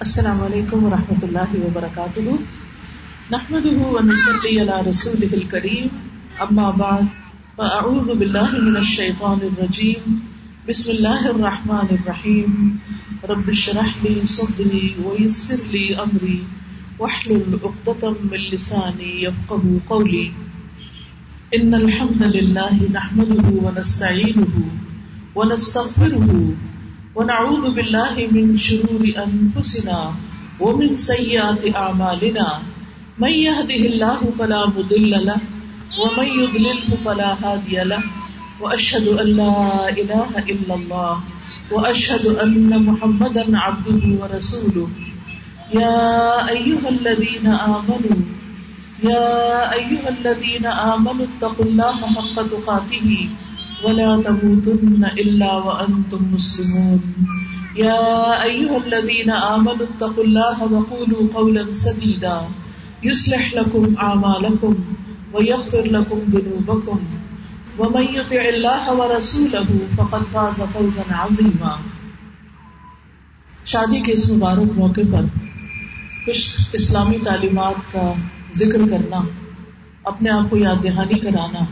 السلام علیکم و رحمۃ اللہ وبرکاتہ۔ نحمد رسول الکریم۔ اما بعد، فاعوذ باللہ من الشیطان الرجیم۔ بسم اللہ الرحمن الرحیم۔ رب شرح لی صدری ویسر لی امری۔ واحلل عقدة من لسانی یفقه قولی۔ ان الحمد للہ نحمده ونستعینه ونستغفره ونعوذ بالله من شرور أنفسنا ومن سيئات أعمالنا من يهده الله فلا مضل له ومن يضلله فلا هادي له وأشهد أن لا إله إلا الله وأشهد أن محمدا عبده ورسوله يا أيها الذين آمنوا يا أيها الذين آمنوا اتقوا الله حق تقاته ولا تموتن الا وانتم مسلمون. يا ايها الذين امنوا اتقوا الله وقولوا قولا سديدا. يصلح لكم اعمالكم ويغفر لكم ذنوبكم. ومن يطع الله ورسوله فقد فاز فوزا عظيما. شادی کے اس مبارک موقع پر کچھ اسلامی تعلیمات کا ذکر کرنا، اپنے آپ کو یاد دہانی کرانا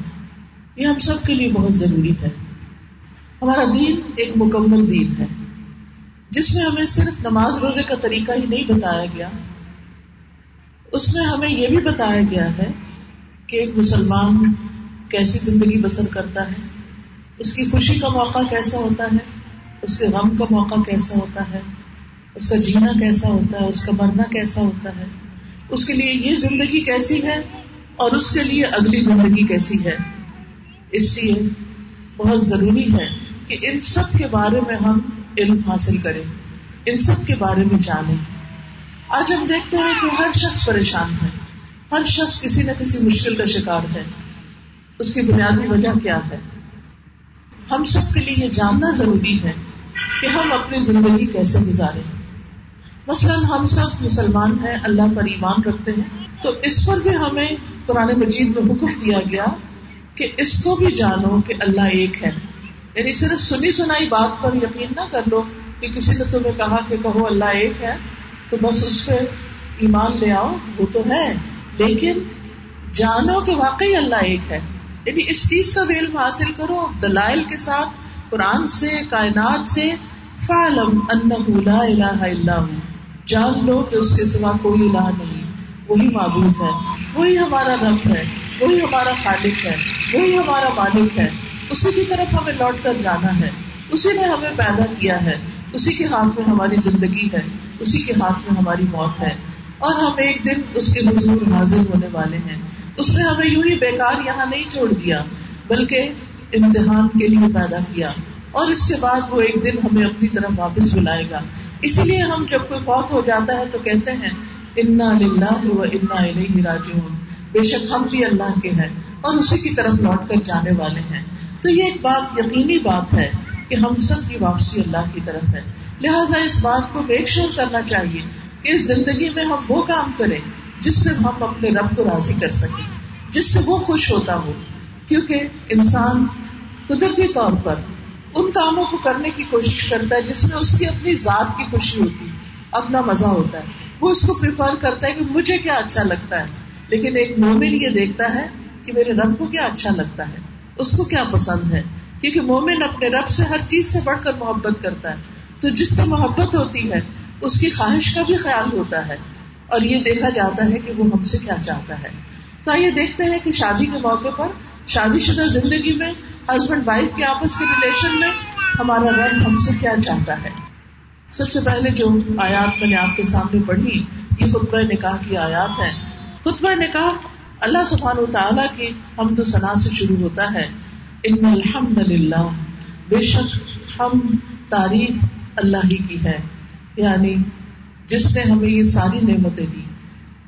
یہ ہم سب کے لیے بہت ضروری ہے۔ ہمارا دین ایک مکمل دین ہے۔ جس میں ہمیں صرف نماز روزے کا طریقہ ہی نہیں بتایا گیا، اس میں ہمیں یہ بھی بتایا گیا ہے کہ ایک مسلمان کیسی زندگی بسر کرتا ہے، اس کی خوشی کا موقع کیسا ہوتا ہے، اس کے غم کا موقع کیسا ہوتا ہے، اس کا جینا کیسا ہوتا ہے، اس کا مرنا کیسا ہوتا ہے۔ اس کے لیے یہ زندگی کیسی ہے اور اس کے لیے اگلی زندگی کیسی ہے۔ اس لیے بہت ضروری ہے کہ ان سب کے بارے میں ہم علم حاصل کریں، ان سب کے بارے میں جانیں۔ آج ہم دیکھتے ہیں کہ ہر شخص پریشان ہے، ہر شخص کسی نہ کسی مشکل کا شکار ہے۔ اس کی بنیادی وجہ کیا ہے؟ ہم سب کے لیے یہ جاننا ضروری ہے کہ ہم اپنی زندگی کیسے گزارے مثلاً ہم سب مسلمان ہیں، اللہ پر ایمان رکھتے ہیں، تو اس پر بھی ہمیں قرآن مجید میں حکم دیا گیا کہ اس کو بھی جانو کہ اللہ ایک ہے۔ یعنی صرف سنی سنائی بات پر یقین نہ کر لو کہ کسی نے تمہیں کہا کہ کہو اللہ ایک ہے، تو بس اس پہ ایمان لے آؤ، وہ تو ہے۔ لیکن جانو کہ واقعی اللہ ایک ہے۔ یعنی اس چیز کا بھی علم حاصل کرو، دلائل کے ساتھ، قرآن سے، کائنات سے۔ فعلم لا الہ الا ہوں جان لو کہ اس کے سوا کوئی الہ نہیں، وہی معبود ہے، وہی ہمارا رب ہے۔ وہی ہمارا خالق ہے، وہی ہمارا مالک ہے۔ اسی کی طرف ہمیں لوٹ کر جانا ہے۔ اسی نے ہمیں پیدا کیا ہے۔ اسی کے ہاتھ میں ہماری زندگی ہے۔ اسی کے ہاتھ میں ہماری موت ہے۔ اور ہم ایک دن اس کے حضور حاضر ہونے والے ہیں۔ اس نے ہمیں یوں ہی بیکار یہاں نہیں چھوڑ دیا، بلکہ امتحان کے لیے پیدا کیا۔ اور اس کے بعد وہ ایک دن ہمیں اپنی طرف واپس بلائے گا۔ اسی لیے ہم جب کوئی فوت ہو جاتا ہے تو کہتے ہیں انا للہ و انا الیہ راجعون بے شک ہم بھی اللہ کے ہیں اور اسی کی طرف لوٹ کر جانے والے ہیں۔ تو یہ ایک بات یقینی بات ہے کہ ہم سب کی واپسی اللہ کی طرف ہے۔ لہٰذا اس بات کو میک شور کرنا چاہیے کہ اس زندگی میں ہم وہ کام کریں جس سے ہم اپنے رب کو راضی کر سکیں، جس سے وہ خوش ہوتا ہو۔ کیونکہ انسان قدرتی طور پر ان کاموں کو کرنے کی کوشش کرتا ہے جس میں اس کی اپنی ذات کی خوشی ہوتی، اپنا مزہ ہوتا ہے۔ وہ اس کو پریفر کرتا ہے کہ مجھے کیا اچھا لگتا ہے۔ لیکن ایک مومن یہ دیکھتا ہے کہ میرے رب کو کیا اچھا لگتا ہے، اس کو کیا پسند ہے؟ کیونکہ مومن اپنے رب سے ہر چیز سے بڑھ کر محبت کرتا ہے۔ تو جس سے محبت ہوتی ہے، اس کی خواہش کا بھی خیال ہوتا ہے۔ اور یہ دیکھا جاتا ہے کہ وہ ہم سے کیا چاہتا ہے۔ تو آئیے دیکھتے ہیں کہ شادی کے موقع پر، شادی شدہ زندگی میں ہسبینڈ وائف کے آپس کے ریلیشن میں ہمارا رب ہم سے کیا چاہتا ہے؟ سب سے پہلے جو آیات میں نے آپ کے سامنے پڑھی، یہ خطبہ نکاح کی آیات ہے خطبہ نکاح اللہ سبحان و تعالیٰ کی حمد و ثنا سے شروع ہوتا ہے۔ ان الحمد للہ بے شک ہم تعریف اللہ ہی کی ہے۔ یعنی جس نے ہمیں یہ ساری نعمتیں دی۔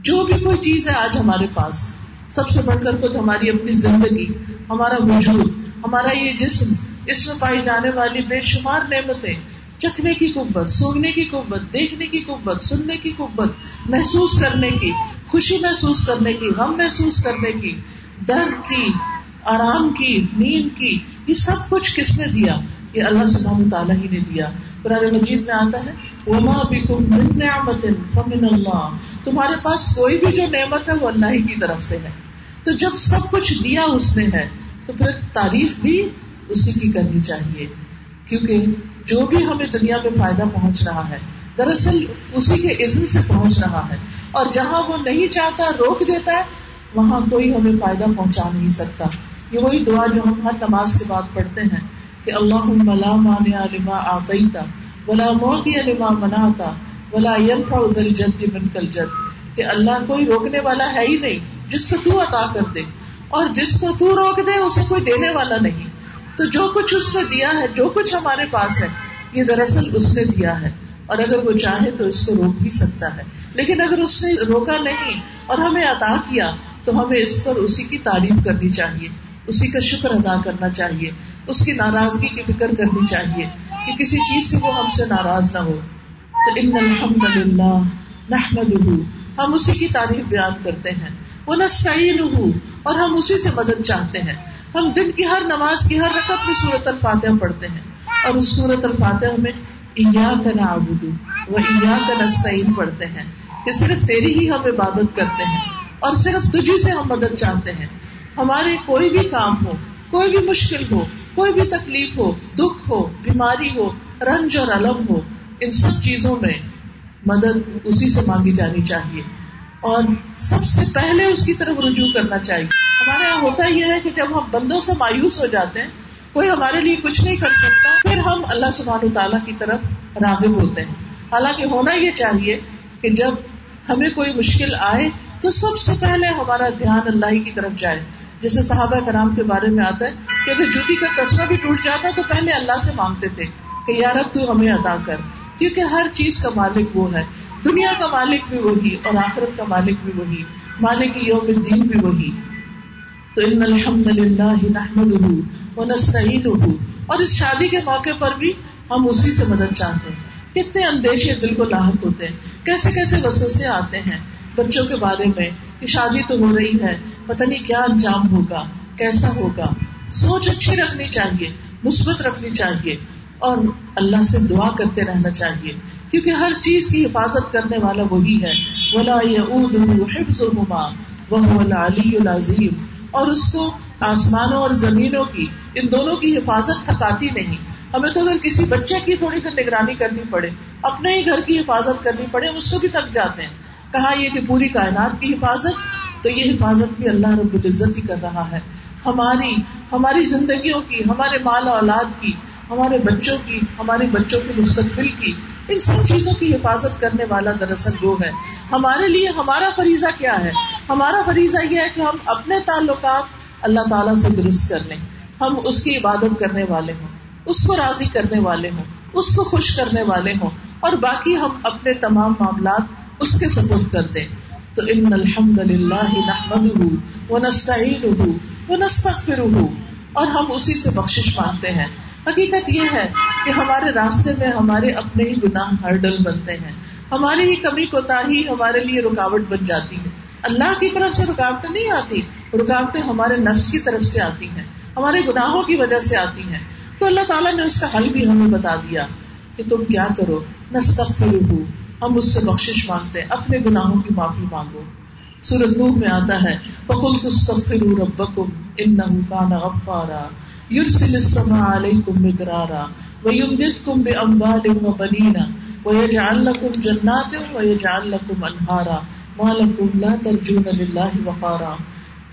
جو بھی کوئی چیز ہے آج ہمارے پاس، سب سے بڑھ کر خود ہماری اپنی زندگی، ہمارا وجود، ہمارا یہ جسم، اس میں پائی جانے والی بے شمار نعمتیں، چکھنے کی قبت سونگنے کی قبت دیکھنے کی قبت سننے کی قبت محسوس کرنے کی خوشی محسوس کرنے کی، غم محسوس کرنے کی، درد کی، آرام کی، نیند کی، یہ سب کچھ کس نے دیا؟ یہ اللہ سبحانہ تعالیٰ ہی نے دیا۔ قرآن مجید میں آتا ہے، وما بکم من نعمت فمن اللہ تمہارے پاس کوئی بھی جو نعمت ہے، وہ اللہ ہی کی طرف سے ہے۔ تو جب سب کچھ دیا اس نے ہے، تو پھر تعریف بھی اسی کی کرنی چاہیے۔ کیونکہ جو بھی ہمیں دنیا میں فائدہ پہنچ رہا ہے دراصل اسی کے عزن سے پہنچ رہا ہے۔ اور جہاں وہ نہیں چاہتا، روک دیتا ہے، وہاں کوئی ہمیں فائدہ پہنچا نہیں سکتا۔ یہ وہی دعا جو ہم ہر نماز کے بعد پڑھتے ہیں کہ اللہ ملا مان علما آتا ولا موتی علما مناتا ولا ينفع ادھر جد من کل جد کہ اللہ کوئی روکنے والا ہے ہی نہیں، جس کو تو عطا کر دے۔ اور جس کو تو روک دے، اسے کوئی دینے والا نہیں۔ تو جو کچھ اس نے دیا ہے، جو کچھ ہمارے پاس ہے، یہ دراصل اس نے دیا ہے۔ اور اگر وہ چاہے تو اس کو روک بھی سکتا ہے۔ لیکن اگر اس نے روکا نہیں اور ہمیں عطا کیا، تو ہمیں اس پر اسی کی تعریف کرنی چاہیے، اسی کا شکر ادا کرنا چاہیے، اس کی ناراضگی کی فکر کرنی چاہیے کہ کسی چیز سے وہ ہم سے ناراض نہ ہو۔ تو ان الحمد للہ نحمد ہم اسی کی تعریف بیان کرتے ہیں۔ وہ نسعین اور ہم اسی سے مدد چاہتے ہیں۔ ہم دن کی ہر نماز کی ہر رقط میں سورت الفاتح پڑھتے ہیں۔ اور اس سورت الفاتح میں ایا کا نابود وہ ایا کا نسعین پڑھتے ہیں۔ کہ صرف تیری ہی ہم عبادت کرتے ہیں اور صرف تجھی سے ہم مدد چاہتے ہیں۔ ہمارے کوئی بھی کام ہو، کوئی بھی مشکل ہو، کوئی بھی تکلیف ہو، دکھ ہو، بیماری ہو، رنج اور علم ہو، ان سب چیزوں میں مدد اسی سے مانگی جانی چاہیے۔ اور سب سے پہلے اس کی طرف رجوع کرنا چاہیے۔ ہمارے یہاں ہوتا یہ ہے کہ جب ہم بندوں سے مایوس ہو جاتے ہیں کوئی ہمارے لیے کچھ نہیں کر سکتا، پھر ہم اللہ سبحان تعالیٰ کی طرف راغب ہوتے ہیں۔ حالانکہ ہونا یہ چاہیے کہ جب ہمیں کوئی مشکل آئے تو سب سے پہلے ہمارا دھیان اللہ ہی کی طرف جائے۔ جیسے صحابہ کرام کے بارے میں آتا ہے کہ اگر جوتی کا کسرا بھی ٹوٹ جاتا تو پہلے اللہ سے مانگتے تھے کہ یار اب تو ہمیں ادا کر، کیونکہ ہر چیز کا مالک وہ ہے۔ دنیا کا مالک بھی وہی اور آخرت کا مالک بھی وہی، مالک یوم الدین بھی وہی۔ تو ان الحمد للہ اور اس شادی کے موقع پر بھی ہم اسی سے مدد چاہتے ہیں۔ کتنے اندیشے دل کو لاحق ہوتے ہیں۔ کیسے کیسے وسوسے آتے ہیں بچوں کے بارے میں کہ شادی تو ہو رہی ہے، پتہ نہیں کیا انجام ہوگا، کیسا ہوگا۔ سوچ اچھی رکھنی چاہیے، مثبت رکھنی چاہیے۔ اور اللہ سے دعا کرتے رہنا چاہیے، کیونکہ ہر چیز کی حفاظت کرنے والا وہی ہے۔ ولا العلی العظیم اور اس کو آسمانوں اور زمینوں کی، ان دونوں کی حفاظت تھکاتی نہیں۔ ہمیں تو اگر کسی بچے کی تھوڑی سی نگرانی کرنی پڑے، اپنے ہی گھر کی حفاظت کرنی پڑے اس سے بھی تھک جاتے ہیں۔ کہا یہ کہ پوری کائنات کی حفاظت، تو یہ حفاظت بھی اللہ رب العزت ہی کر رہا ہے۔ ہماری ہماری زندگیوں کی، ہمارے مال اولاد کی، ہمارے بچوں کی ہمارے بچوں کے مستقبل کی ان سب چیزوں کی حفاظت کرنے والا دراصل وہ ہے۔ ہمارے لیے ہمارا فریضہ کیا ہے؟ ہمارا فریضہ یہ ہے کہ ہم اپنے تعلقات اللہ تعالیٰ سے درست کر لیں۔ ہم اس کی عبادت کرنے والے ہوں، اس کو راضی کرنے والے ہوں، اس کو خوش کرنے والے ہوں اور باقی ہم اپنے تمام معاملات اس کے سپورٹ کر دیں۔ تو ان الحمد للہ وہ نسعین وہ نستغفر اور ہم اسی سے بخشش مانگتے ہیں۔ حقیقت یہ ہے کہ ہمارے راستے میں ہمارے اپنے ہی گناہ ہرڈل بنتے ہیں۔ ہماری ہی کمی کوتا ہی ہمارے لیے رکاوٹ بن جاتی ہے۔ اللہ کی طرف سے رکاوٹیں نہیں آتی، رکاوٹیں ہمارے نفس کی طرف سے آتی ہیں، ہمارے گناہوں کی وجہ سے آتی ہیں۔ تو اللہ تعالیٰ نے اس کا حل بھی ہمیں بتا دیا کہ تم کیا کرو۔ نستغفر ہم اس سے بخشش مانگتے ہیں، اپنے گناہوں کی معافی مانگو۔ سورت نوح میں آتا ہے فقل تستغفروا ربکم انه کان غفارا۔ يرسل السماء عليكم مدرارا ويمددكم باموال وبنين ويجعل لكم جنات ويجعل لكم انهارا ما لكم لا ترجون لله وقارا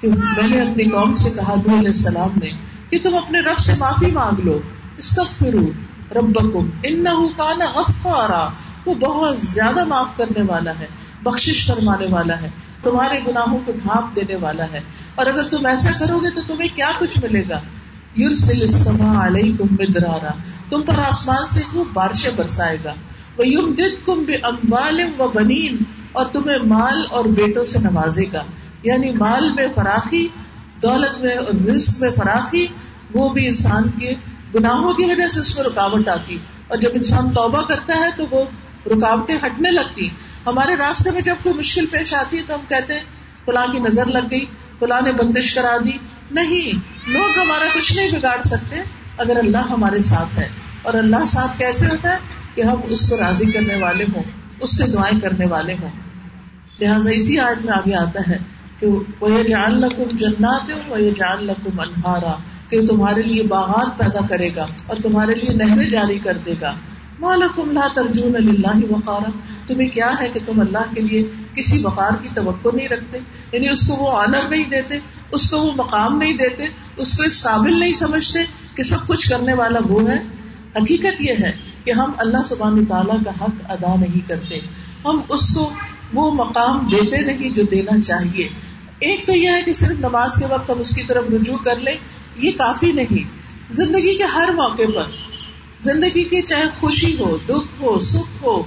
کہ میں نے اپنی قوم سے کہا نوح علیہ السلام نے کہ تم اپنے رب سے معافی مانگ لو استغفروا ربکم انه کان غفارا وہ بہت زیادہ معاف کرنے والا ہے، بخشش فرمانے والا ہے، تمہارے گناہوں کو ڈھانپ دینے والا ہے۔ اور اگر تم ایسا کرو گے تو تمہیں کیا کچھ ملے گا؟ علیکم مدرارا، تم پر آسمان سے خوب بارشیں برسائے گا۔ وہ یم دد کم بے امبال و بنین، اور تمہیں مال اور بیٹوں سے نوازے گا۔ یعنی مال میں فراخی، دولت میں اور رزق میں فراخی، وہ بھی انسان کے گناہوں کی وجہ سے اس میں رکاوٹ آتی۔ اور جب انسان توبہ کرتا ہے تو وہ رکاوٹیں ہٹنے لگتی۔ ہمارے راستے میں جب کوئی مشکل پیش آتی ہے تو ہم کہتے ہیں، فلاں کی نظر لگ گئی، فلاں نے بندش کرا دی۔ نہیں لوگ ہمارا کچھ نہیں بگاڑ سکتے اگر اللہ ہمارے ساتھ ہے۔ اور اللہ ساتھ کیسے ہوتا ہے کہ ہم اس کو راضی کرنے والے ہوں، اس سے دعائیں کرنے والے ہوں۔ لہٰذا اسی آیت میں آگے آتا ہے کہ وہ جان لکم جنات وہ جان لکم انہارا کہ تمہارے لیے باغات پیدا کرے گا اور تمہارے لیے نہریں جاری کر دے گا۔ مالکم لا ترجون اللہ وقارا؟ تمہیں کیا ہے کہ تم اللہ کے لیے کسی وقار کی توقع نہیں رکھتے؟ یعنی اس کو وہ آنر نہیں دیتے، اس کو وہ مقام نہیں دیتے، اس کو اس قابل نہیں سمجھتے کہ سب کچھ کرنے والا وہ ہے؟ حقیقت یہ ہے کہ ہم اللہ سبحانہ تعالیٰ کا حق ادا نہیں کرتے۔ ہم اس کو وہ مقام دیتے نہیں جو دینا چاہیے۔ ایک تو یہ ہے کہ صرف نماز کے وقت ہم اس کی طرف رجوع کر لیں، یہ کافی نہیں۔ زندگی کے ہر موقع پر زندگی کی چاہے خوشی ہو، دکھ ہو، سکھ ہو،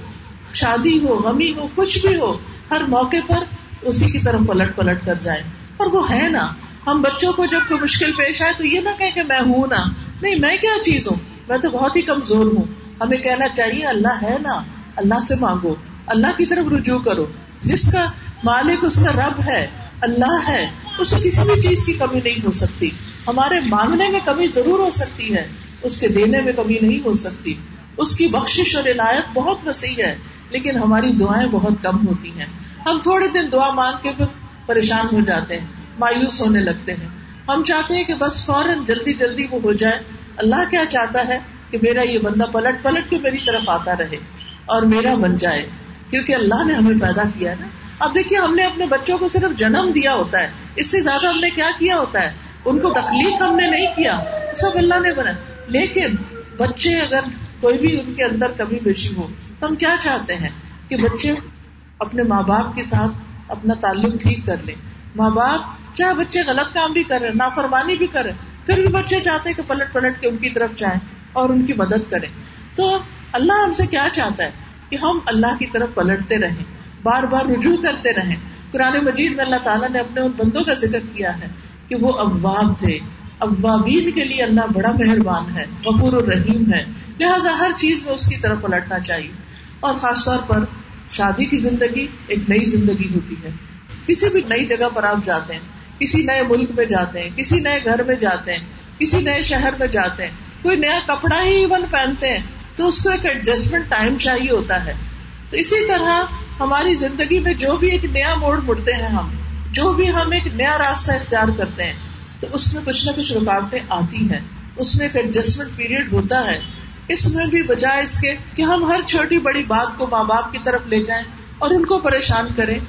شادی ہو، غمی ہو، کچھ بھی ہو، ہر موقع پر اسی کی طرف پلٹ پلٹ کر جائے اور وہ ہے نا، ہم بچوں کو جب کوئی مشکل پیش آئے تو یہ نہ کہ میں ہوں نا۔ نہیں، میں کیا چیز ہوں؟ میں تو بہت ہی کمزور ہوں۔ ہمیں کہنا چاہیے، اللہ ہے نا، اللہ سے مانگو، اللہ کی طرف رجوع کرو۔ جس کا مالک، اس کا رب ہے، اللہ ہے، اس کسی بھی چیز کی کمی نہیں ہو سکتی۔ ہمارے مانگنے میں کمی ضرور ہو سکتی ہے۔ اس کے دینے میں کمی نہیں ہو سکتی۔ اس کی بخش اور عنایت بہت وسیع ہے، لیکن ہماری دعائیں بہت کم ہوتی ہیں۔ ہم تھوڑے دن دعا مانگ کے پھر پریشان ہو جاتے ہیں، مایوس ہونے لگتے ہیں۔ ہم چاہتے ہیں کہ بس فوراً جلدی جلدی وہ ہو جائے۔ اللہ کیا چاہتا ہے کہ میرا یہ بندہ پلٹ پلٹ کے میری طرف آتا رہے اور میرا بن جائے، کیونکہ اللہ نے ہمیں پیدا کیا نا۔ اب دیکھیے، ہم نے اپنے بچوں کو صرف جنم دیا ہوتا ہے، اس سے زیادہ ہم نے کیا کیا ہوتا ہے؟ ان کو تخلیق ہم نے نہیں کیا۔ سب اللہ نے بنا۔ لیکن بچے اگر کوئی بھی ان کے اندر کمی بیشی ہو تو ہم کیا چاہتے ہیں کہ بچے اپنے ماں باپ کے ساتھ اپنا تعلق ٹھیک کر لیں۔ ماں باپ چاہے بچے غلط کام بھی کریں، نافرمانی بھی کریں، پھر بھی بچے چاہتے ہیں کہ پلٹ پلٹ کے ان کی طرف جائیں اور ان کی مدد کریں۔ تو اللہ ہم سے کیا چاہتا ہے کہ ہم اللہ کی طرف پلٹتے رہیں، بار بار رجوع کرتے رہیں۔ قرآن مجید میں اللہ تعالیٰ نے اپنے ان بندوں کا ذکر کیا ہے کہ وہ ابواب تھے۔ ابوابین کے لیے اللہ بڑا مہربان ہے، غفور الرحیم ہے۔ لہٰذا ہر چیز میں اس کی طرف پلٹنا چاہیے۔ اور خاص طور پر شادی کی زندگی ایک نئی زندگی ہوتی ہے۔ کسی بھی نئی جگہ پر آپ جاتے ہیں، کسی نئے ملک میں جاتے ہیں، کسی نئے گھر میں جاتے ہیں، کسی نئے شہر میں جاتے ہیں، کوئی نیا کپڑا ہی ایون پہنتے ہیں، تو اس کو ایک ایڈجسٹمنٹ ٹائم چاہیے ہوتا ہے۔ تو اسی طرح ہماری زندگی میں جو بھی ایک نیا موڑ مڑتے ہیں ہم، جو بھی ہم ایک نیا راستہ اختیار کرتے ہیں تو اس میں کچھ نہ کچھ رکاوٹیں آتی ہیں۔ اس میں ایک ایڈجسٹمنٹ پیریڈ ہوتا ہے۔ اس میں بھی بجائے اس کے کہ ہم ہر چھوٹی بڑی بات کو ماں باپ کی طرف لے جائیں اور ان کو پریشان کریں۔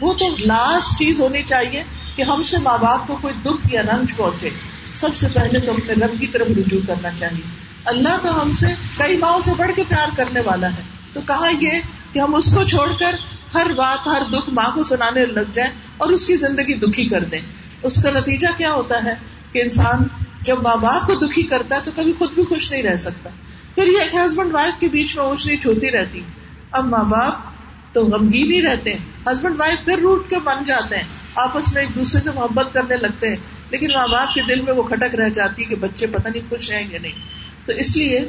وہ تو لاسٹ چیز ہونی چاہیے کہ ہم سے ماں باپ کو کوئی دکھ یا رنج پہنچے۔ سب سے پہلے تو اپنے رب کی طرف رجوع کرنا چاہیے۔ اللہ تو ہم سے کئی ماؤں سے بڑھ کے پیار کرنے والا ہے۔ تو کہا یہ کہ ہم اس کو چھوڑ کر ہر بات، ہر دکھ ماں کو سنانے لگ جائیں اور اس کی زندگی دکھی کر دیں۔ اس کا نتیجہ کیا ہوتا ہے کہ انسان جب ماں باپ کو دکھی کرتا ہے تو کبھی خود بھی خوش نہیں رہ سکتا۔ پھر یہ ہسبینڈ وائف کے بیچ میں اونچ نیچ ہوتی رہتی۔ اب ماں باپ تو غمگین ہی رہتے ہیں۔ ہسبینڈ وائف پھر روٹ کے بن جاتے ہیں۔ آپس میں ایک دوسرے سے محبت کرنے لگتے ہیں۔ لیکن ماں باپ کے دل میں وہ کھٹک رہ جاتی ہے کہ بچے پتہ نہیں خوش ہیں یا نہیں۔ تو اس لیے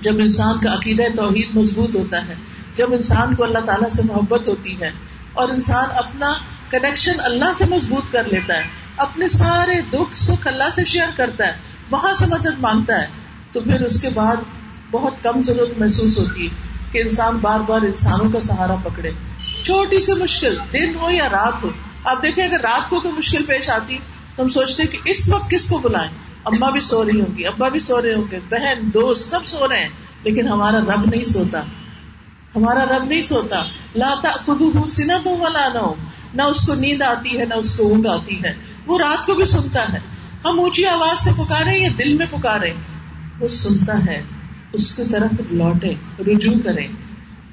جب انسان کا عقیدہ توحید مضبوط ہوتا ہے، جب انسان کو اللہ تعالیٰ سے محبت ہوتی ہے اور انسان اپنا کنیکشن اللہ سے مضبوط کر لیتا ہے، اپنے سارے دکھ سکھ اللہ سے شیئر کرتا ہے، وہاں سے مدد مانگتا ہے۔ تو پھر اس کے بعد بہت کم ضرورت محسوس ہوتی ہے کہ انسان بار بار انسانوں کا سہارا پکڑے۔ چھوٹی سی مشکل، دن ہو یا رات ہو۔ آپ دیکھیں، اگر رات کو کوئی مشکل پیش آتی، تو ہم سوچتے کہ اس وقت کس کو بلائیں؟ اما بھی سو رہی ہوں گی، ابا بھی سو رہے ہوں گے، بہن، دوست، سب سو رہے ہیں۔ لیکن ہمارا رب نہیں سوتا۔ ہمارا رب نہیں سوتا۔ لاتا خود سنا تو والا نہ ہو نہ اس کو نیند آتی ہے، نہ اس کو اونگ آتی ہے۔ وہ رات کو بھی سنتا ہے۔ ہم اونچی آواز سے پکارے یا دل میں پکارے وہ سنتا ہے۔ اس کی طرف لوٹے رجوع کرے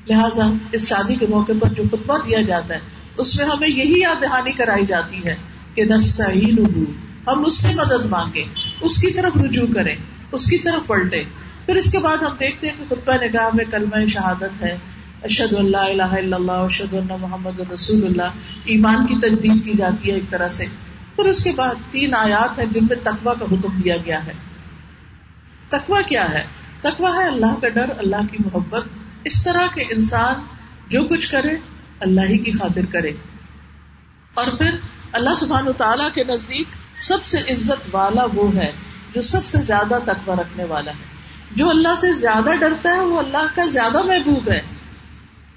لہذا اس شادی کے موقع پر جو خطبہ دیا جاتا ہے، اس میں ہمیں یہی یاد دہانی کرائی جاتی ہے کہ نسعین ہم اس سے مدد مانگے اس کی طرف رجوع کریں، اس کی طرف پلٹے پھر اس کے بعد ہم دیکھتے ہیں کہ خطبہ نگاہ میں کلمہ شہادت ہے۔ اشد اللہ الہ الا اللہ اشد اللہ محمد رسول اللہ۔ ایمان کی تجدید کی جاتی ہے ایک طرح سے۔ پھر اس کے بعد تین آیات ہیں جن میں تقوا کا حکم دیا گیا ہے۔ تقوا کیا ہے؟ تقوا ہے اللہ کا ڈر، اللہ کی محبت۔ اس طرح کے انسان جو کچھ کرے، اللہ ہی کی خاطر کرے۔ اور پھر اللہ سبحان و تعالیٰ کے نزدیک سب سے عزت والا وہ ہے جو سب سے زیادہ تقوی رکھنے والا ہے۔ جو اللہ سے زیادہ ڈرتا ہے، وہ اللہ کا زیادہ محبوب ہے۔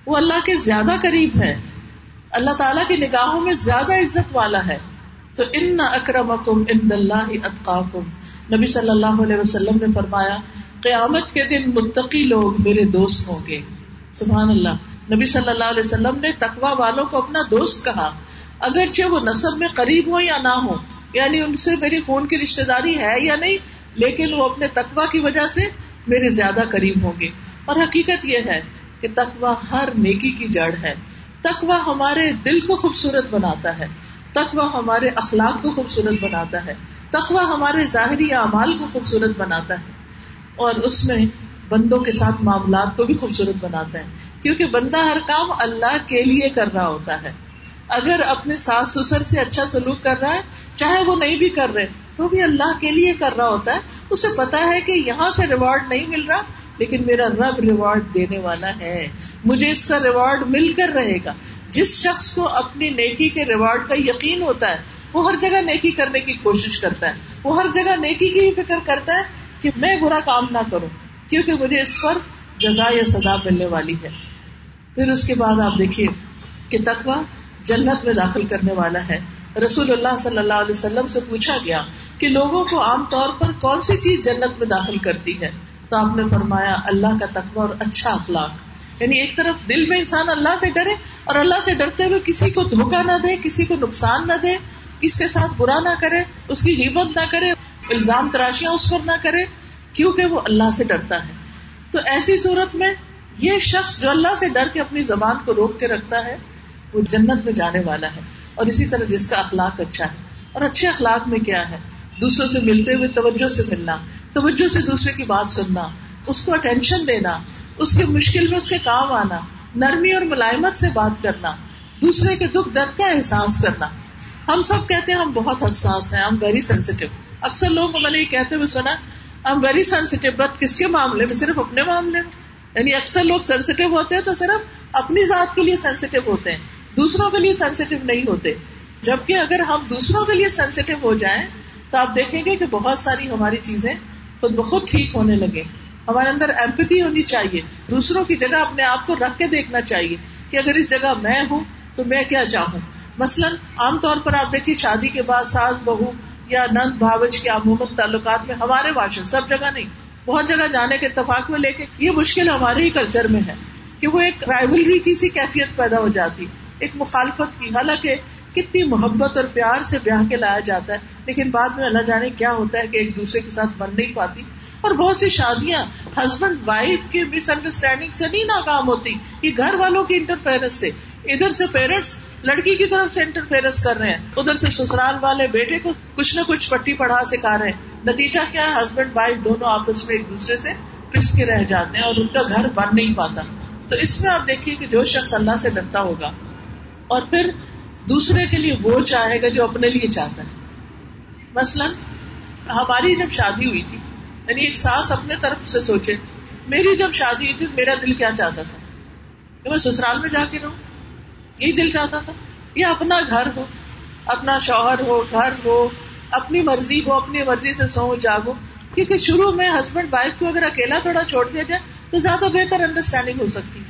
وہ اللہ کے زیادہ قریب ہے اللہ تعالیٰ کی نگاہوں میں زیادہ عزت والا ہے۔ تو ان اکرم اکم ان اللہ اطقاکم نبی صلی اللہ علیہ وسلم نے فرمایا، قیامت کے دن متقی لوگ میرے دوست ہوں گے۔ سبحان اللہ۔ نبی صلی اللہ علیہ وسلم نے تقوا والوں کو اپنا دوست کہا۔ اگرچہ وہ نصب میں قریب ہو یا نہ ہو یعنی ان سے میری خون کی رشتے داری ہے یا نہیں، لیکن وہ اپنے تقوا کی وجہ سے میرے زیادہ قریب ہوں گے۔ اور حقیقت یہ ہے کہ تقوا ہر نیکی کی جڑ ہے۔ تقوا ہمارے دل کو خوبصورت بناتا ہے۔ تقوا ہمارے اخلاق کو خوبصورت بناتا ہے۔ تقوا ہمارے ظاہری اعمال کو خوبصورت بناتا ہے۔ اور اس میں بندوں کے ساتھ معاملات کو بھی خوبصورت بناتا ہے۔ کیونکہ بندہ ہر کام اللہ کے لیے کر رہا ہوتا ہے۔ اگر اپنے ساس سسر سے اچھا سلوک کر رہا ہے، چاہے وہ نہیں بھی کر رہے، تو بھی اللہ کے لیے کر رہا ہوتا ہے۔ اسے پتا ہے کہ یہاں سے ریوارڈ نہیں مل رہا لیکن میرا رب ریوارڈ دینے والا ہے۔ مجھے اس کا ریوارڈ مل کر رہے گا۔ جس شخص کو اپنی نیکی کے ریوارڈ کا یقین ہوتا ہے، وہ ہر جگہ نیکی کرنے کی کوشش کرتا ہے۔ وہ ہر جگہ نیکی کی ہی فکر کرتا ہے کہ میں برا کام نہ کروں، کیونکہ مجھے اس پر جزا یا سزا ملنے والی ہے۔ پھر اس کے بعد آپ دیکھیے کہ تقوا جنت میں داخل کرنے والا ہے۔ رسول اللہ صلی اللہ علیہ وسلم سے پوچھا گیا کہ لوگوں کو عام طور پر کون سی چیز جنت میں داخل کرتی ہے؟ تو آپ نے فرمایا اللہ کا تقوی اور اچھا اخلاق۔ یعنی ایک طرف دل میں انسان اللہ سے ڈرے اور اللہ سے ڈرتے ہوئے کسی کو دھوکا نہ دے، کسی کو نقصان نہ دے کس کے ساتھ برا نہ کرے، اس کی ہمت نہ کرے، الزام تراشیاں اس پر نہ کرے، کیونکہ وہ اللہ سے ڈرتا ہے۔ تو ایسی صورت میں یہ شخص جو اللہ سے ڈر کے اپنی زبان کو روک کے رکھتا ہے، وہ جنت میں جانے والا ہے۔ اور اسی طرح جس کا اخلاق اچھا ہے۔ اور اچھے اخلاق میں کیا ہے؟ دوسروں سے ملتے ہوئے توجہ سے ملنا۔ توجہ سے دوسرے کی بات سننا، اس کو اٹینشن دینا، اس کے مشکل میں اس کے کام آنا، نرمی اور ملائمت سے بات کرنا، دوسرے کے دکھ درد کا احساس کرنا۔ ہم سب کہتے ہیں ہم بہت حساس ہیں، ہم ویری سینسیٹیو اکثر لوگوں کو میں نے یہ کہتے ہوئے سنا، ہم ویری سینسیٹیو بٹ کس کے معاملے میں؟ صرف اپنے معاملے میں۔ یعنی اکثر لوگ سینسیٹیو ہوتے ہیں تو صرف اپنی ذات کے لیے سینسیٹیو ہوتے ہیں، دوسروں کے لیے سینسیٹیو نہیں ہوتے۔ جبکہ اگر ہم دوسروں کے لیے سینسیٹیو ہو جائیں، تو آپ دیکھیں گے کہ بہت ساری ہماری چیزیں خود بخود ٹھیک ہونے لگے۔ ہمارے اندر ایمپتی ہونی چاہیے۔ دوسروں کی جگہ اپنے آپ کو رکھ کے دیکھنا چاہیے کہ اگر اس جگہ میں ہوں تو میں کیا چاہوں۔ مثلاً عام طور پر آپ دیکھیے شادی کے بعد ساس، بہو یا نند، بھاوج کے عموماً تعلقات میں ہمارے باشن سب جگہ نہیں، بہت جگہ جانے کے اتفاق میں لے کے یہ مشکل ہمارے ہی کلچر میں ہے کہ وہ ایک رائبلری کی سی کیفیت پیدا ہو جاتی، ایک مخالفت کی۔ حالانکہ کتنی محبت اور پیار سے بیاہ کے لایا جاتا ہے۔ لیکن بعد میں اللہ جانے کیا ہوتا ہے کہ ایک دوسرے کے ساتھ بن نہیں پاتی۔ اور بہت سی شادیاں ہسبینڈ وائف کی مس انڈرسٹینڈنگ سے نہیں ناکام ہوتی۔ یہ گھر والوں کی انٹرفیئرنس سے۔ ادھر سے پیرنٹس لڑکی کی طرف سے انٹرفیئرنس کر رہے ہیں۔ ادھر سے سسرال والے بیٹے کو کچھ نہ کچھ پٹی پڑھا سکھا رہے ہیں۔ نتیجہ کیا ہے؟ ہسبینڈ وائف دونوں آپس میں ایک دوسرے سے پس کے رہ جاتے ہیں اور ان کا گھر بن نہیں پاتا۔ تو اس میں آپ دیکھیے کہ جو شخص اللہ سے ڈرتا ہوگا اور پھر دوسرے کے لیے وہ چاہے گا جو اپنے لیے چاہتا ہے۔ مثلاً، ہماری جب شادی ہوئی تھی یعنی ایک ساس اپنے طرف سے سوچے، میری جب شادی ہوئی تھی، میرا دل کیا چاہتا تھا؟ کہ میں سسرال میں جا کے رہوں؟ یہی دل چاہتا تھا؟ یہ اپنا گھر ہو، اپنا شوہر ہو، گھر ہو، اپنی مرضی ہو، اپنی مرضی سے سو، جاگو۔ کیونکہ شروع میں ہسبینڈ وائف کو اگر اکیلا تھوڑا چھوڑ دیا جائے، تو زیادہ بہتر انڈرسٹینڈنگ ہو سکتی۔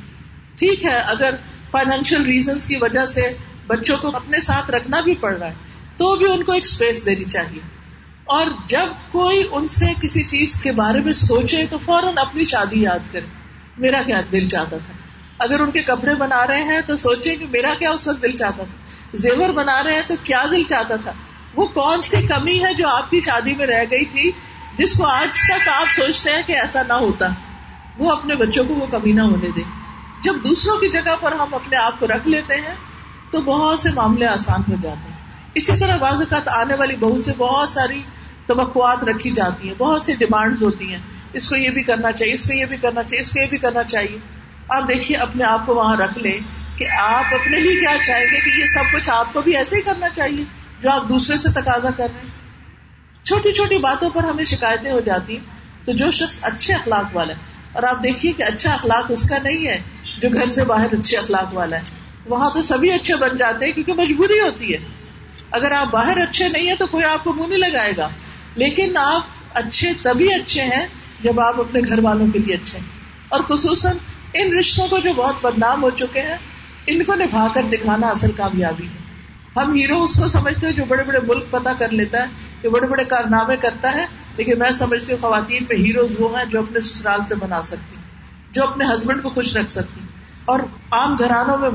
ٹھیک ہے، اگر فائنینشیل ریزنس کی وجہ سے بچوں کو اپنے ساتھ رکھنا بھی پڑ رہا ہے، تو بھی ان کو ایک اسپیس دینی چاہیے۔ اور جب کوئی ان سے کسی چیز کے بارے میں سوچے تو فوراً اپنی شادی یاد کرے۔ میرا کیا دل چاہتا تھا؟ اگر ان کے کپڑے بنا رہے ہیں تو سوچے کہ میرا کیا اس وقت دل چاہتا تھا؟ زیور بنا رہے ہیں تو کیا دل چاہتا تھا؟ وہ کون سی کمی ہے جو آپ کی شادی میں رہ گئی تھی، جس کو آج تک آپ سوچتے ہیں کہ ایسا نہ ہوتا؟ وہ اپنے بچوں کو وہ کمی نہ ہونے دے۔ جب دوسروں کی جگہ پر ہم اپنے آپ کو رکھ لیتے ہیں تو بہت سے معاملے آسان ہو جاتے ہیں۔ اسی طرح بعض اوقات آنے والی بہو سے بہت ساری توقعات رکھی جاتی ہیں، بہت سی ڈیمانڈ ہوتی ہیں۔ اس کو یہ بھی کرنا چاہیے، اس کو یہ بھی کرنا چاہیے، اس کو یہ بھی کرنا چاہیے۔ آپ دیکھیے، اپنے آپ کو وہاں رکھ لیں کہ آپ اپنے لیے کیا چاہیں گے کہ یہ سب کچھ آپ کو بھی ایسے ہی کرنا چاہیے جو آپ دوسرے سے تقاضا کر رہے ہیں۔ چھوٹی چھوٹی باتوں پر ہمیں شکایتیں ہو جاتی ہیں۔ تو جو شخص اچھے اخلاق والا ہے، اور آپ دیکھیے کہ اچھا اخلاق اس کا نہیں ہے جو گھر سے باہر اچھے اخلاق والا ہے۔ وہاں تو سبھی اچھے بن جاتے ہیں کیونکہ مجبوری ہوتی ہے۔ اگر آپ باہر اچھے نہیں ہیں تو کوئی آپ کو منہ نہیں لگائے گا۔ لیکن آپ اچھے تبھی اچھے ہیں جب آپ اپنے گھر والوں کے لیے اچھے ہیں۔ اور خصوصاً ان رشتوں کو جو بہت بدنام ہو چکے ہیں، ان کو نبھا کر دکھانا اصل کامیابی ہے۔ ہم ہیرو اس کو سمجھتے ہیں جو بڑے بڑے ملک پتہ کر لیتا ہے، جو بڑے بڑے کارنامے کرتا ہے۔ لیکن میں سمجھتی ہوں خواتین میں ہیروز وہ ہیں جو اپنے سسرال سے بنا سکتی جو اپنے ہسبینڈ کو خوش رکھ سکتی اور عام گھرانوں میں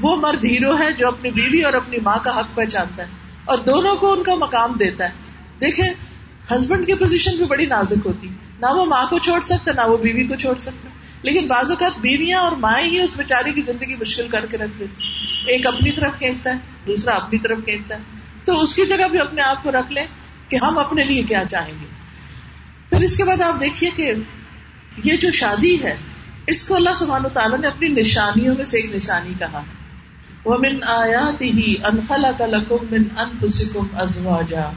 وہ مرد ہیرو ہے جو اپنی بیوی اور اپنی ماں کا حق پہچانتا ہے اور دونوں کو ان کا مقام دیتا ہے۔ دیکھیں ہسبینڈ کی پوزیشن بھی بڑی نازک ہوتی۔ نہ وہ ماں کو چھوڑ سکتا، نہ وہ بیوی کو چھوڑ سکتا۔ لیکن بعض اوقات بیویاں اور مائیں ہی اس بیچاری کی زندگی مشکل کر کے رکھ دیتی ایک اپنی طرف کھینچتا ہے، دوسرا اپنی طرف کھینچتا ہے۔ تو اس کی جگہ بھی اپنے آپ کو رکھ لیں کہ ہم اپنے لیے کیا چاہیں گے۔ پھر اس کے بعد آپ دیکھیے کہ یہ جو شادی ہے، اس کو اللہ سبحانہ تعالیٰ نے اپنی نشانیوں میں سے ایک نشانی کہا۔ وہ من آیات ہی انخلا کا لکم من انفسکم ازواجا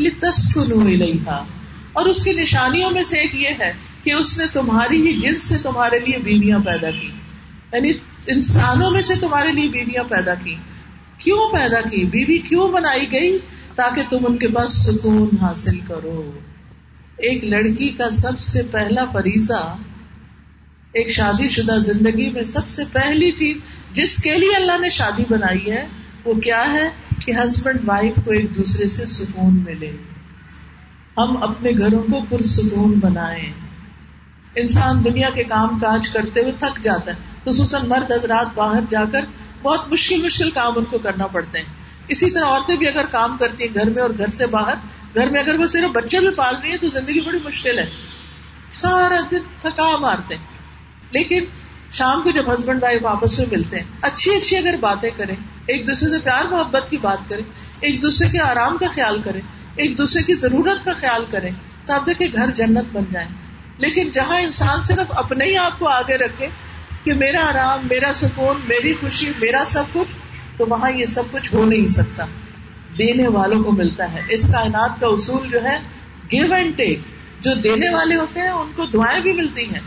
لتسکنوا الیہا۔ اور اس کی نشانیوں میں سے ایک یہ ہے کہ اس نے تمہاری ہی جنس سے تمہارے لیے بیویاں پیدا کی۔ یعنی انسانوں میں سے تمہارے لیے بیویاں پیدا کی۔ کیوں پیدا کی؟ بیوی کیوں بنائی گئی؟ تاکہ تم ان کے پاس سکون حاصل کرو۔ ایک لڑکی کا سب سے پہلا فریضہ، ایک شادی شدہ زندگی میں سب سے پہلی چیز جس کے لیے اللہ نے شادی بنائی ہے، وہ کیا ہے کہ ہسبینڈ وائف کو ایک دوسرے سے سکون ملے۔ ہم اپنے گھروں کو پرسکون بنائیں۔ انسان دنیا کے کام کاج کرتے ہوئے تھک جاتا ہے۔ خصوصاً مرد حضرات باہر جا کر بہت مشکل مشکل کام ان کو کرنا پڑتے ہیں۔ اسی طرح عورتیں بھی اگر کام کرتی ہیں گھر میں اور گھر سے باہر، گھر میں اگر وہ صرف بچے بھی پال رہی ہیں تو زندگی بڑی مشکل ہے۔ سارا دن تھکا مارتے ہیں۔ لیکن شام کو جب ہسبینڈ وائف آپس میں ملتے ہیں، اچھی اچھی اگر باتیں کریں، ایک دوسرے سے پیار محبت کی بات کریں، ایک دوسرے کے آرام کا خیال کریں، ایک دوسرے کی ضرورت کا خیال کریں، تو آپ دیکھیں گھر جنت بن جائیں۔ لیکن جہاں انسان صرف اپنے ہی آپ کو آگے رکھے کہ میرا آرام، میرا سکون، میری خوشی، میرا سب کچھ، تو وہاں یہ سب کچھ ہو نہیں سکتا۔ دینے والوں کو ملتا ہے۔ اس کائنات کا اصول جو ہے گیو اینڈ ٹیک جو دینے والے ہوتے ہیں، ان کو دعائیں بھی ملتی ہیں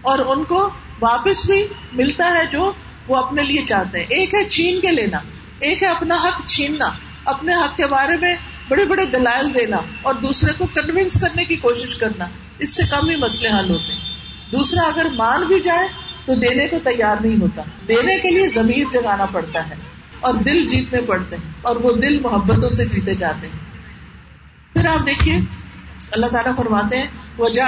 اور ان کو واپس بھی ملتا ہے جو وہ اپنے لیے چاہتے ہیں۔ ایک ہے چھین کے لینا، ایک ہے اپنا حق چھیننا، اپنے حق کے بارے میں بڑے بڑے دلائل دینا اور دوسرے کو کنوینس کرنے کی کوشش کرنا۔ اس سے کم ہی مسئلے حل ہوتے ہیں۔ دوسرا، اگر مان بھی جائے تو دینے کو تیار نہیں ہوتا۔ دینے کے لیے ضمیر جگانا پڑتا ہے اور دل جیتنے پڑتے ہیں اور وہ دل محبتوں سے جیتے جاتے ہیں۔ پھر آپ دیکھیے، اللہ تعالیٰ فرماتے ہیں وجہ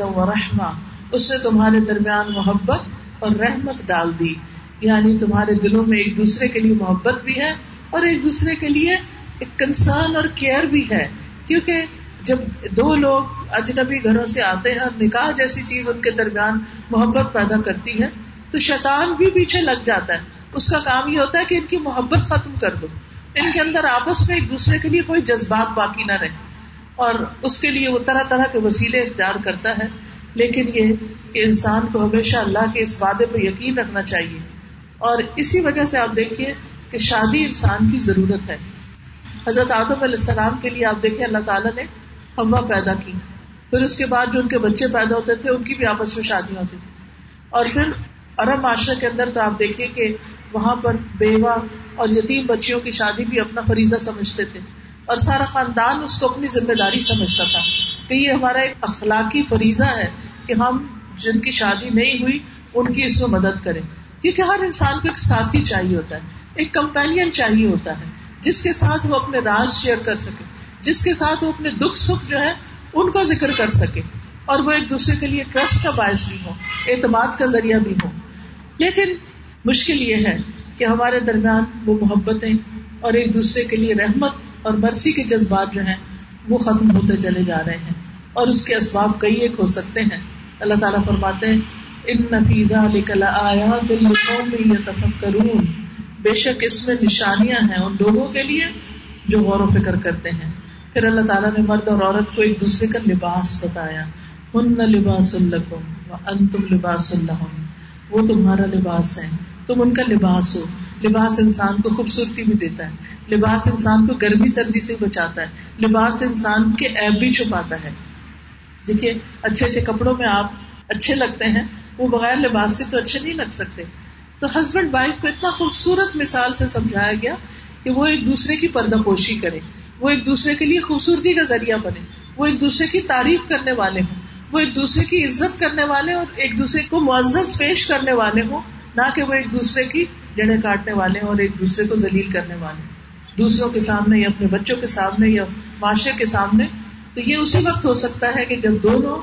و رحما اس نے تمہارے درمیان محبت اور رحمت ڈال دی۔ یعنی تمہارے دلوں میں ایک دوسرے کے لیے محبت بھی ہے اور ایک دوسرے کے لیے ایک کنسرن اور کیئر بھی ہے۔ کیونکہ جب دو لوگ اجنبی گھروں سے آتے ہیں اور نکاح جیسی چیز ان کے درمیان محبت پیدا کرتی ہے، تو شیطان بھی پیچھے لگ جاتا ہے۔ اس کا کام یہ ہوتا ہے کہ ان کی محبت ختم کر دو۔ ان کے اندر آپس میں ایک دوسرے کے لیے کوئی جذبات باقی نہ رہے۔ اور اس کے لیے وہ طرح طرح کے وسیلے اختیار کرتا ہے۔ لیکن یہ کہ انسان کو ہمیشہ اللہ کے اس وعدے پہ یقین رکھنا چاہیے۔ اور اسی وجہ سے آپ دیکھیے کہ شادی انسان کی ضرورت ہے۔ حضرت آدم علیہ السلام کے لیے آپ دیکھیں اللہ تعالیٰ نے ہوا پیدا کی۔ پھر اس کے بعد جو ان کے بچے پیدا ہوتے تھے، ان کی بھی آپس میں شادیاں ہوتی تھی اور پھر عرب معاشرے کے اندر تو آپ دیکھیے کہ وہاں پر بیوہ اور یتیم بچیوں کی شادی بھی اپنا فریضہ سمجھتے تھے۔ اور سارا خاندان اس کو اپنی ذمہ داری سمجھتا تھا کہ یہ ہمارا ایک اخلاقی فریضہ ہے۔ کہ ہم جن کی شادی نہیں ہوئی، ان کی اس میں مدد کریں۔ کیونکہ ہر انسان کو ایک ساتھی چاہیے ہوتا ہے، ایک کمپینین چاہیے ہوتا ہے، جس کے ساتھ وہ اپنے راز شیئر کر سکے، جس کے ساتھ وہ اپنے دکھ سکھ جو ہے، ان کا ذکر کر سکے۔ اور وہ ایک دوسرے کے لیے ٹرسٹ کا باعث بھی ہو اعتماد کا ذریعہ بھی ہو لیکن مشکل یہ ہے کہ ہمارے درمیان وہ محبتیں اور ایک دوسرے کے لیے رحمت اور مرسی کے جذبات جو ہیں، وہ ختم ہوتے چلے جا رہے ہیں۔ اور اس کے اسباب کئی ایک ہو سکتے ہیں۔ اللہ تعالیٰ فرماتے ہیں ان نفیزہ آیا دل میں کرون بے شک اس میں نشانیاں ہیں ان لوگوں کے لیے جو غور و فکر کرتے ہیں۔ پھر اللہ تعالیٰ نے مرد اور عورت کو ایک دوسرے کا لباس بتایا۔ ہن لباس الکم ان تم لباس اللہ وہ تمہارا لباس ہے۔ تم ان کا لباس ہو۔ لباس انسان کو خوبصورتی بھی دیتا ہے۔ لباس انسان کو گرمی سردی سے بچاتا ہے۔ لباس انسان کے ایب بھی چھپاتا ہے۔ دیکھیے، اچھے اچھے کپڑوں میں آپ اچھے لگتے ہیں، وہ بغیر لباس سے تو اچھے نہیں لگ سکتے۔ تو ہسبینڈ وائف کو اتنا خوبصورت مثال سے سمجھایا گیا کہ وہ ایک دوسرے کی پردہ پوشی کرے۔ وہ ایک دوسرے کے لیے خوبصورتی کا ذریعہ بنے۔ وہ ایک دوسرے کی تعریف کرنے والے ہوں۔ وہ ایک دوسرے کی عزت کرنے والے اور ایک دوسرے کو معزز پیش کرنے والے ہوں، نہ کہ وہ ایک دوسرے کی جڑیں کاٹنے والے ہوں اور ایک دوسرے کو ذلیل کرنے والے دوسروں کے سامنے یا اپنے بچوں کے سامنے یا معاشرے کے سامنے تو یہ اسی وقت ہو سکتا ہے کہ جب دونوں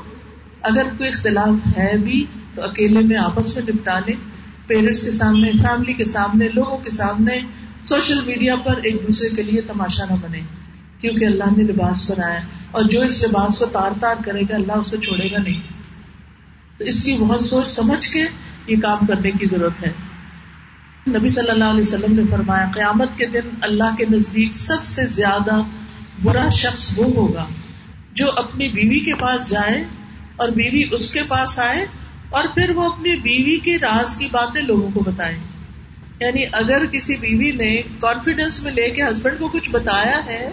اگر کوئی اختلاف ہے بھی تو اکیلے میں آپس میں نپٹا لیں، پیرنٹس کے سامنے، فیملی کے سامنے، لوگوں کے سامنے، سوشل میڈیا پر ایک دوسرے کے لیے تماشا نہ بنے، کیونکہ اللہ نے لباس بنایا اور جو اس لباس کو تار تار کرے گا، اللہ اس کو چھوڑے گا نہیں۔ تو اس کی بہت سوچ سمجھ کے یہ کام کرنے کی ضرورت ہے۔ نبی صلی اللہ علیہ وسلم نے فرمایا، قیامت کے دن اللہ کے نزدیک سب سے زیادہ برا شخص وہ ہوگا جو اپنی بیوی کے پاس جائے اور بیوی اس کے پاس آئے اور پھر وہ اپنی بیوی کے راز کی باتیں لوگوں کو بتائے یعنی اگر کسی بیوی نے کانفیڈینس میں لے کے ہسبینڈ کو کچھ بتایا ہے،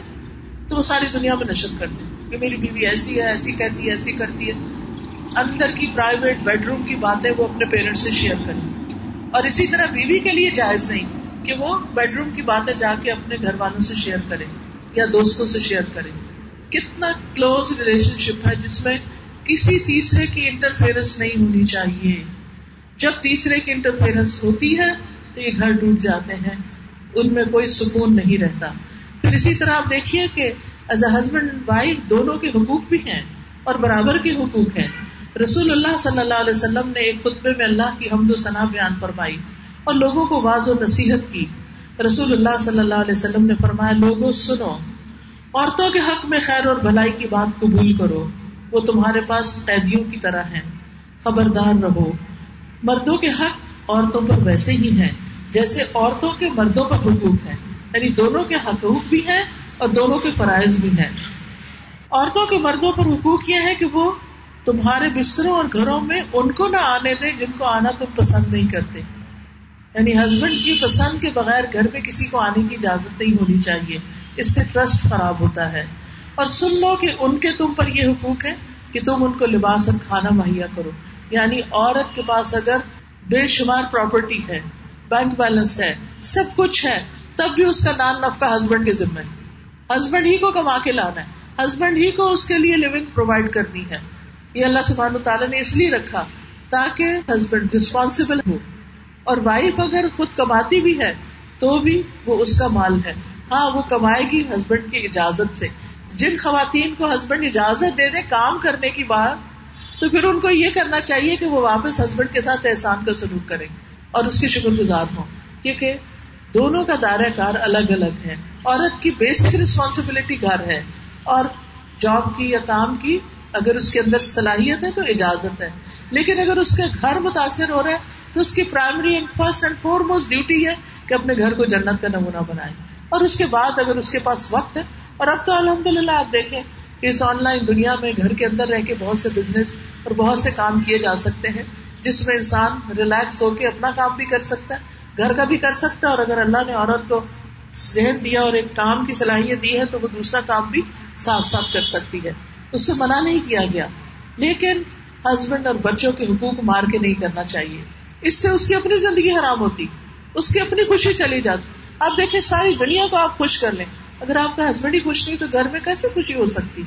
تو وہ ساری دنیا میں نشر کر دیں کہ میری بیوی ایسی ہے، ایسی کہتی ہے، ایسی کرتی ہے۔ اندر کی پرائیویٹ بیڈ روم کی باتیں وہ اپنے پیرنٹ سے شیئر کریں۔ اور اسی طرح بیوی کے لیے جائز نہیں کہ وہ بیڈ روم کی باتیں جا کے اپنے گھر والوں سے شیئر کرے یا دوستوں سے شیئر کرے کتنا کلوز ریلیشن شپ ہے جس میں کسی تیسرے کی انٹرفیئرنس نہیں ہونی چاہیے۔ جب تیسرے کی انٹرفیئرنس ہوتی ہے تو یہ گھر ٹوٹ جاتے ہیں، ان میں کوئی سکون نہیں رہتا۔ پھر اسی طرح آپ دیکھیے کہ as a husband and wife دونوں کے حقوق بھی ہیں اور برابر کے حقوق ہیں۔ رسول اللہ صلی اللہ علیہ وسلم نے ایک خطبے میں اللہ کی حمد و ثنا بیان فرمائی اور لوگوں کو واض و نصیحت کی۔ رسول اللہ صلی اللہ علیہ وسلم نے فرمایا، لوگوں، سنو۔ عورتوں کے حق میں خیر اور بھلائی کی بات قبول کرو۔ وہ تمہارے پاس قیدیوں کی طرح ہیں۔ خبردار رہو۔ مردوں کے حق عورتوں پر ویسے ہی ہیں، جیسے عورتوں کے مردوں پر حقوق ہیں۔ یعنی دونوں کے حقوق بھی ہیں اور دونوں کے فرائض بھی ہیں۔ عورتوں کے مردوں پر حقوق یہ ہے کہ وہ تمہارے بستروں اور گھروں میں ان کو نہ آنے دیں جن کو آنا تم پسند نہیں کرتے۔ یعنی ہسبینڈ کی پسند کے بغیر گھر میں کسی کو آنے کی اجازت نہیں ہونی چاہیے۔ اس سے ٹرسٹ خراب ہوتا ہے۔ اور سن لو کہ ان کے تم پر یہ حقوق ہے کہ تم ان کو لباس اور کھانا مہیا کرو۔ یعنی عورت کے پاس اگر بے شمار پراپرٹی ہے بینک بیلنس ہے، سب کچھ ہے، تب بھی اس کا نان نفقہ ہسبینڈ کے ذمہ ہے۔ ہسبینڈ ہی کو کما کے لانا ہے۔ ہسبینڈ ہی کو اس کے لیے لونگ پرووائڈ کرنی ہے۔ یہ اللہ سبحان تعالیٰ نے اس لیے رکھا تاکہ ہسبینڈ ریسپانسبل ہو۔ اور وائف اگر خود کماتی بھی ہے، تو بھی وہ اس کا مال ہے۔ ہاں وہ کمائے گی ہسبینڈ کی اجازت سے۔ جن خواتین کو ہسبینڈ اجازت دے دے کام کرنے کی بات، تو پھر ان کو یہ کرنا چاہیے کہ وہ واپس ہسبینڈ کے ساتھ احسان کا سلوک کریں اور اس کے شکر گزار ہوں۔ کیونکہ دونوں کا دائرہ کار الگ الگ ہے۔ عورت کی بیسک ریسپانسبلٹی گھر ہے اور جاب کی یا کام کی اگر اس کے اندر صلاحیت ہے تو اجازت ہے۔ لیکن اگر اس کا گھر متاثر ہو رہا ہے تو اس کی primary and first and foremost duty ہے کہ اپنے گھر کو جنت کا نمونہ بنائے۔ اور اس کے بعد اگر اس کے پاس وقت ہے، اور اب تو الحمد للہ آپ دیکھیں کہ اس آن لائن دنیا میں گھر کے اندر رہ کے بہت سے بزنس اور بہت سے کام کیے جا سکتے ہیں، جس میں انسان ریلیکس ہو کے اپنا کام بھی کر سکتا ہے، گھر کا بھی کر سکتا ہے، اور اگر اللہ نے عورت کو ذہن دیا اور ایک کام کی صلاحیت دی ہے، تو وہ دوسرا کام بھی ساتھ ساتھ کر سکتی ہے۔ اس سے منع نہیں کیا گیا، لیکن ہسبینڈ اور بچوں کے حقوق مار کے نہیں کرنا چاہیے۔ اس سے اس کی اپنی زندگی حرام ہوتی، اس کی اپنی خوشی چلی جاتی۔ آپ دیکھیں ساری دنیا کو آپ خوش کر لیں۔ اگر آپ کا ہسبینڈ ہی خوش نہیں، تو گھر میں کیسے خوشی ہو سکتی؟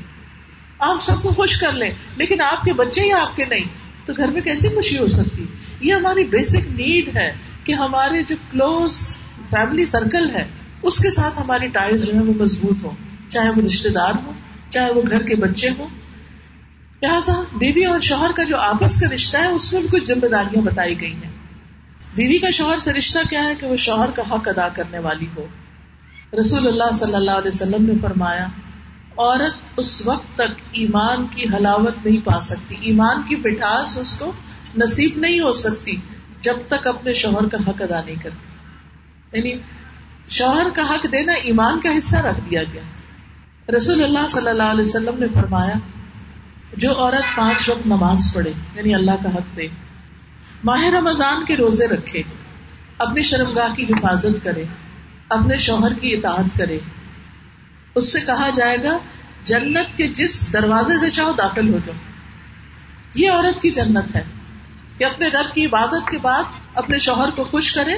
آپ سب کو خوش کر لیں، لیکن آپ کے بچے ہی آپ کے نہیں، تو گھر میں کیسی خوشی ہو سکتی؟ یہ ہماری بیسک نیڈ ہے کہ ہمارے جو کلوز فیملی سرکل ہے، اس کے ساتھ ہماری ٹائز جو ہے وہ مضبوط ہو چاہے وہ رشتے دار ہوں، چاہے وہ گھر کے بچے ہوں۔ لہٰذا بیوی اور شوہر کا جو آپس کا رشتہ ہے، اس میں بھی کچھ ذمہ داریاں بتائی گئی ہیں۔ بیوی کا شوہر سے رشتہ کیا ہے کہ وہ شوہر کا حق ادا کرنے والی ہو؟ رسول اللہ صلی اللہ علیہ وسلم نے فرمایا، عورت اس وقت تک ایمان کی حلاوت نہیں پا سکتی۔ ایمان کی پٹاس اس کو نصیب نہیں ہو سکتی جب تک اپنے شوہر کا حق ادا نہیں کرتی۔ یعنی شوہر کا حق دینا ایمان کا حصہ رکھ دیا گیا۔ رسول اللہ صلی اللہ علیہ وسلم نے فرمایا، جو عورت پانچ وقت نماز پڑھے یعنی اللہ کا حق دے ماہ رمضان کے روزے رکھے، اپنی شرمگاہ کی حفاظت کرے، اپنے شوہر کی اطاعت کرے۔ اس سے کہا جائے گا، جنت کے جس دروازے سے چاہو داخل ہو جاؤ۔ یہ عورت کی جنت ہے کہ اپنے رب کی عبادت کے بعد اپنے شوہر کو خوش کرے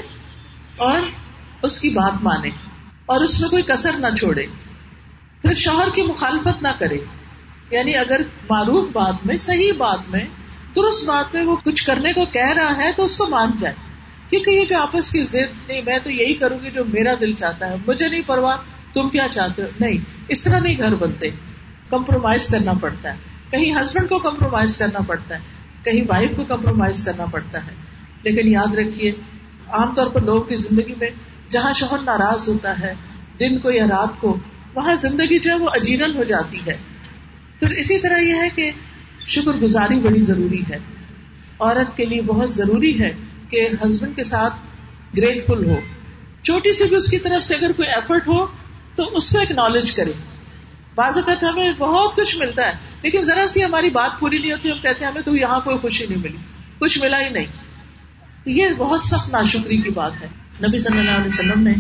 اور اس کی بات مانے اور اس میں کوئی کسر نہ چھوڑے۔ پھر شوہر کی مخالفت نہ کرے۔ یعنی اگر معروف بات میں، صحیح بات میں درست بات میں وہ کچھ کرنے کو کہہ رہا ہے تو اس کو مان جائے۔ کیونکہ یہ جو آپس کی ضد نہیں، میں تو یہی کروں گی جو میرا دل چاہتا ہے۔ مجھے نہیں پرواہ تم کیا چاہتے ہو۔ نہیں، اس طرح نہیں گھر بنتے۔ کمپرومائز کرنا پڑتا ہے۔ کہیں ہسبینڈ کو کمپرومائز کرنا پڑتا ہے، کہیں وائف کو کمپرومائز کرنا پڑتا ہے۔ لیکن یاد رکھیے، عام طور پر لوگوں کی زندگی میں جہاں شوہر ناراض ہوتا ہے، دن کو یا رات کو، وہاں زندگی جو ہے وہ اجیرن ہو جاتی ہے۔ پھر اسی طرح یہ ہے کہ شکر گزاری بڑی ضروری ہے۔ عورت کے لیے بہت ضروری ہے کہ ہسبینڈ کے ساتھ گریٹفل ہو۔ چھوٹی سی بھی اس کی طرف سے اگر کوئی ایفرٹ ہو تو اس کو اکنالج کرے۔ بعض اوقات ہمیں بہت کچھ ملتا ہے، لیکن ذرا سی ہماری بات پوری نہیں ہوتی، ہم کہتے ہیں ہمیں تو یہاں کوئی خوشی نہیں ملی، کچھ ملا ہی نہیں۔ یہ بہت سخت ناشکری کی بات ہے۔ نبی صلی اللہ علیہ وسلم نے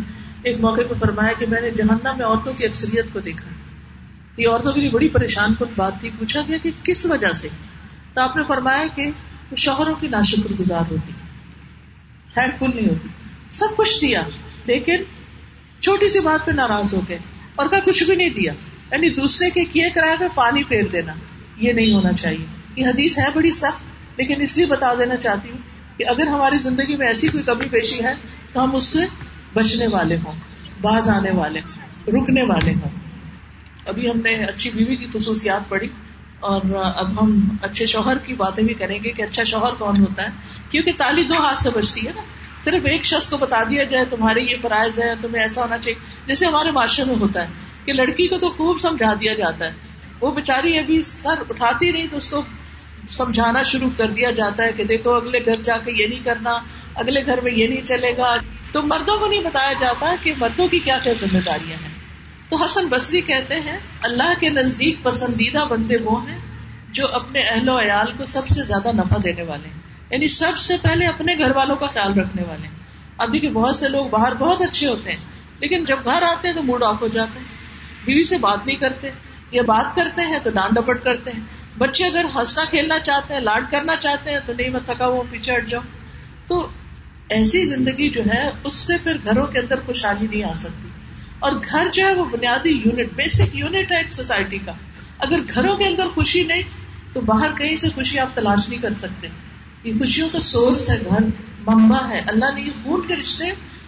ایک موقع پہ فرمایا کہ میں نے جہنم میں عورتوں کی اکثریت کو دیکھا۔ یہ عورتوں کے لیے بڑی پریشان کن بات تھی، پوچھا گیا کہ کس وجہ سے؟ تو آپ نے فرمایا کہ شوہروں کی ناشکر گزار ہوتی تھینک فل نہیں ہوتی، سب کچھ دیا، لیکن چھوٹی سی بات پہ ناراض ہو گئے اور کا کچھ بھی نہیں دیا۔ یعنی دوسرے کے کیے کرائے پہ پانی پھیر دینا، یہ نہیں ہونا چاہیے۔ یہ حدیث ہے بڑی سخت، لیکن اس لیے بتا دینا چاہتی ہوں کہ اگر ہماری زندگی میں ایسی کوئی کمی پیشی ہے تو ہم اس سے بچنے والے ہوں، باز آنے والے ہوں، رکنے والے ہوں۔ ابھی ہم نے اچھی بیوی کی خصوصیات پڑھی اور اب ہم اچھے شوہر کی باتیں بھی کریں گے کہ اچھا شوہر کون ہوتا ہے، کیونکہ تالی دو ہاتھ سے بچتی ہے نا۔ صرف ایک شخص کو بتا دیا جائے تمہارے یہ فرائض ہے تمہیں ایسا ہونا چاہیے۔ جیسے ہمارے معاشرے میں ہوتا ہے کہ لڑکی کو تو خوب سمجھا دیا جاتا ہے۔ وہ بےچاری ابھی سر اٹھاتی نہیں تو اس کو سمجھانا شروع کر دیا جاتا ہے کہ دیکھو اگلے گھر جا کے یہ نہیں کرنا، اگلے گھر میں یہ نہیں چلے گا۔ تو مردوں کو نہیں بتایا جاتا کہ مردوں کی کیا کیا ذمہ داریاں ہیں۔ تو حسن بصری کہتے ہیں، اللہ کے نزدیک پسندیدہ بندے وہ ہیں جو اپنے اہل و عیال کو سب سے زیادہ نفع دینے والے ہیں۔ یعنی سب سے پہلے اپنے گھر والوں کا خیال رکھنے والے ہیں۔ اب دیکھیے، بہت سے لوگ باہر بہت اچھے ہوتے ہیں، لیکن جب گھر آتے ہیں تو موڈ آف ہو جاتے ہیں۔ بیوی سے بات نہیں کرتے، یا بات کرتے ہیں تو ڈانڈ ڈپٹ کرتے ہیں۔ بچے اگر ہنسنا کھیلنا چاہتے ہیں، لاڈ کرنا چاہتے ہیں تو نہیں میں تھکا ہوا پیچھے ہٹ جاؤ۔ تو ایسی زندگی جو ہے، اس سے پھر گھروں کے اندر خوشحالی نہیں آ سکتی۔ اور گھر جو ہے وہ بنیادی یونٹ بیسک یونٹ ہے ایک سوسائٹی کا۔ اگر گھروں کے اندر خوشی نہیں، تو باہر کہیں سے خوشی آپ تلاش نہیں کر سکتے۔ یہ خوشیوں کا سورس ہے گھر، ممبا ہے۔ اللہ نے یہ خون کے رشتے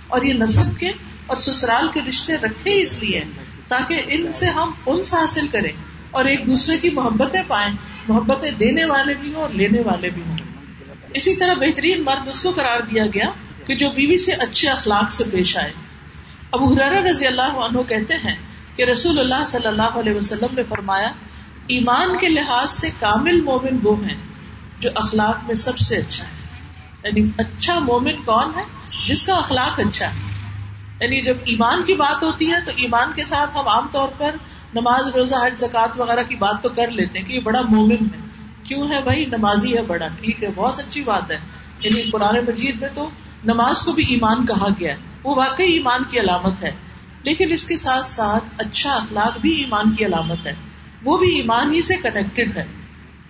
اور یہ نصب کے اور سسرال کے رشتے رکھے اس لیے تاکہ ان سے ہم انس حاصل کریں اور ایک دوسرے کی محبتیں پائیں، محبتیں دینے والے بھی ہوں اور لینے والے بھی ہوں۔ اسی طرح بہترین مرد اس کو قرار دیا گیا کہ جو بیوی سے اچھے اخلاق سے پیش آئے۔ ابو حرار رضی اللہ عنہ کہتے ہیں کہ رسول اللہ صلی اللہ علیہ وسلم نے فرمایا، ایمان کے لحاظ سے کامل مومن وہ ہیں جو اخلاق میں سب سے اچھا ہے۔ یعنی اچھا مومن کون ہے؟ جس کا اخلاق اچھا ہے۔ یعنی جب ایمان کی بات ہوتی ہے تو ایمان کے ساتھ ہم عام طور پر نماز، روزہ، حج زکات وغیرہ کی بات تو کر لیتے ہیں کہ یہ بڑا مومن ہے۔ کیوں ہے بھائی؟ نمازی ہے بڑا، ٹھیک ہے، بہت اچھی بات ہے۔ یعنی قرآن مجید میں تو نماز کو بھی ایمان کہا گیا ہے۔ وہ واقعی ایمان کی علامت ہے۔ لیکن اس کے ساتھ ساتھ اچھا اخلاق بھی ایمان کی علامت ہے۔ وہ بھی ایمان ہی سے کنیکٹڈ ہے۔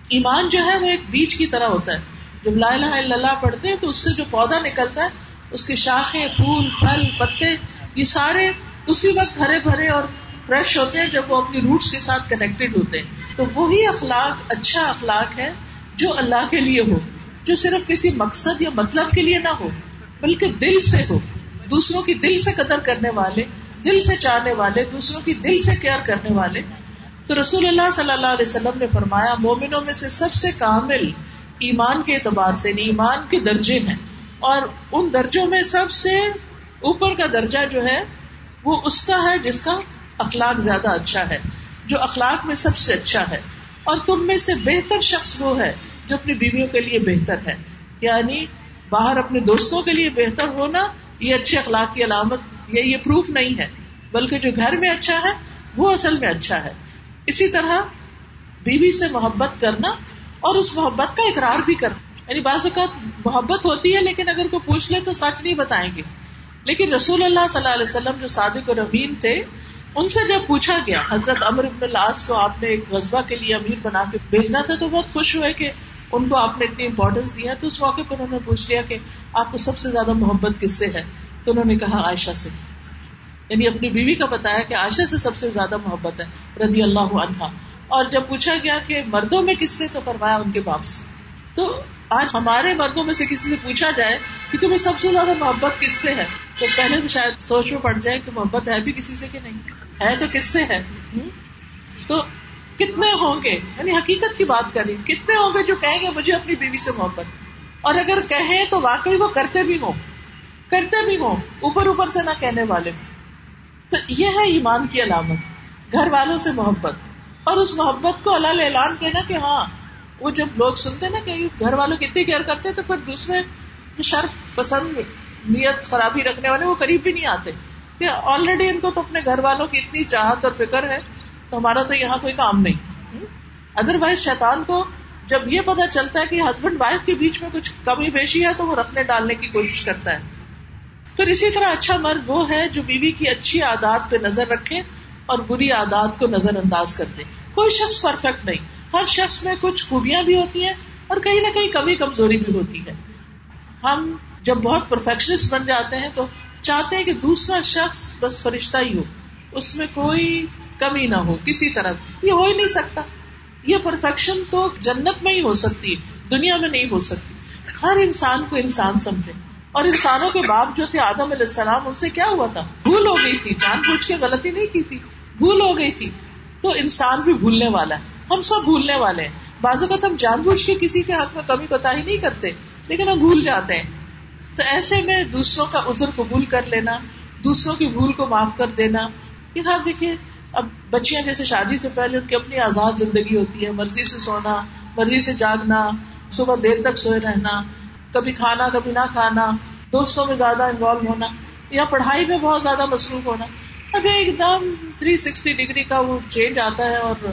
ایمان جو ہے وہ ایک بیج کی طرح ہوتا ہے۔ جب لا الہ الا اللہ پڑھتے ہیں تو اس سے جو پودا نکلتا ہے، اس کے شاخیں، پھول، پھل، پتے، یہ سارے اسی وقت ہرے بھرے اور فریش ہوتے ہیں جب وہ اپنی روٹس کے ساتھ کنیکٹڈ ہوتے ہیں۔ تو وہی اخلاق اچھا اخلاق ہے جو اللہ کے لیے ہو، جو صرف کسی مقصد یا مطلب کے لیے نہ ہو، بلکہ دل سے ہو۔ دوسروں کی دل سے قدر کرنے والے، دل سے چاہنے والے، دوسروں کی دل سے کیئر کرنے والے۔ تو رسول اللہ صلی اللہ علیہ وسلم نے فرمایا، مومنوں میں سے سب سے کامل ایمان کے اعتبار سے یعنی ایمان کے درجے ہیں اور ان درجوں میں سب سے اوپر کا درجہ جو ہے، وہ اس کا ہے جس کا اخلاق زیادہ اچھا ہے، جو اخلاق میں سب سے اچھا ہے۔ اور تم میں سے بہتر شخص وہ ہے جو اپنی بیویوں کے لیے بہتر ہے۔ یعنی باہر اپنے دوستوں کے لیے بہتر ہونا یہ اچھے اخلاق کی علامت یا یہ پروف نہیں ہے، بلکہ جو گھر میں اچھا ہے، وہ اصل میں اچھا ہے۔ اسی طرح بیوی سے محبت کرنا اور اس محبت کا اقرار بھی کرنا۔ یعنی بعض اوقات محبت ہوتی ہے، لیکن اگر کوئی پوچھ لے تو سچ نہیں بتائیں گے۔ لیکن رسول اللہ صلی اللہ علیہ وسلم جو صادق اور امین تھے، ان سے جب پوچھا گیا، حضرت امر ابن العاص کو آپ نے ایک غذبہ کے لیے امیر بنا کے بھیجنا تھا، تو بہت خوش ہوئے کہ ان کو آپ نے اتنی امپورٹینس دیا تو اس موقع پر انہوں نے پوچھ لیا کہ آپ کو سب سے زیادہ محبت کس سے ہے؟ تو انہوں نے کہا عائشہ سے۔ یعنی اپنی بیوی کا بتایا کہ آشا سے سب سے زیادہ محبت ہے، رضی اللہ عنہا اور جب پوچھا گیا کہ مردوں میں کس سے، تو فرمایا ان کے باپ سے۔ تو آج ہمارے مردوں میں سے کسی سے پوچھا جائے کہ تمہیں سب سے زیادہ محبت کس سے ہے؟ تو پہلے تو شاید سوچ میں پڑ جائے کہ محبت ہے بھی کسی سے کہ نہیں؟ ہے تو کس سے ہے؟ تو کتنے ہوں گے؟ یعنی حقیقت کی بات کری کتنے ہوں گے جو کہیں گے مجھے اپنی بیوی سے محبت؟ اور اگر کہیں تو واقعی وہ کرتے بھی ہوں، کرتے بھی ہوں، اوپر اوپر سے نہ کہنے والے۔ تو یہ ہے ایمان کی علامت، گھر والوں سے محبت۔ اور اس محبت کو اللہ اعلان کہنا کہ ہاں وہ جب لوگ سنتے نا کہ گھر والوں کی اتنی کیئر کرتے تو پھر دوسرے جو شرف، پسند، نیت خرابی رکھنے والے، وہ قریب بھی نہیں آتے۔ کہ آلریڈی ان کو تو اپنے گھر والوں کی اتنی چاہت اور فکر ہے۔ تو ہمارا تو یہاں کوئی کام نہیں۔ ادر وائز شیطان کو جب یہ پتا چلتا ہے کہ ہسبینڈ وائف کے بیچ میں کچھ کمی بیشی ہے تو وہ رکھنے ڈالنے کی کوشش کرتا ہے۔ پھر اسی طرح اچھا مرد وہ ہے جو بیوی کی اچھی عادات پہ نظر رکھے اور بری عادات کو نظر انداز کر دے۔ کوئی شخص پرفیکٹ نہیں۔ ہر شخص میں کچھ خوبیاں بھی ہوتی ہیں اور کہیں نہ کہیں کمی کمزوری بھی ہوتی ہے۔ ہم جب بہت پرفیکشنسٹ بن جاتے ہیں تو چاہتے ہیں کہ دوسرا شخص بس فرشتہ ہی ہو۔ اس میں کوئی کمی نہ ہو، کسی طرح۔ یہ ہو ہی نہیں سکتا۔ یہ پرفیکشن تو جنت میں ہی ہو سکتی، دنیا میں نہیں ہو سکتی۔ ہر انسان کو انسان سمجھے۔ اور انسانوں کے باپ جو تھے، آدم علیہ السلام، ان سے کیا ہوا تھا؟ بھول ہو گئی تھی۔ جان بوجھ کے غلطی نہیں کی تھی۔ بھول ہو گئی تھی۔ تو انسان بھی بھولنے والا ہے۔ ہم سب بھولنے والے ہیں۔ بازو کا ہم جان بوجھ کے کسی کے حق میں کمی کوتا ہی نہیں کرتے، لیکن ہم بھول جاتے ہیں۔ تو ایسے میں دوسروں کا عذر قبول کر لینا، دوسروں کی بھول کو معاف کر دینا۔ یہ آپ دیکھیے اب بچیاں جیسے شادی سے پہلے ان کی اپنی آزاد زندگی ہوتی ہے، مرضی سے سونا، مرضی سے جاگنا، صبح دیر تک سوئے رہنا، کبھی کھانا، کبھی نہ کھانا، دوستوں میں زیادہ انوالو ہونا، یا پڑھائی میں بہت زیادہ مصروف ہونا۔ اب ایک دم تھری سکسٹی ڈگری کا وہ چینج آتا ہے اور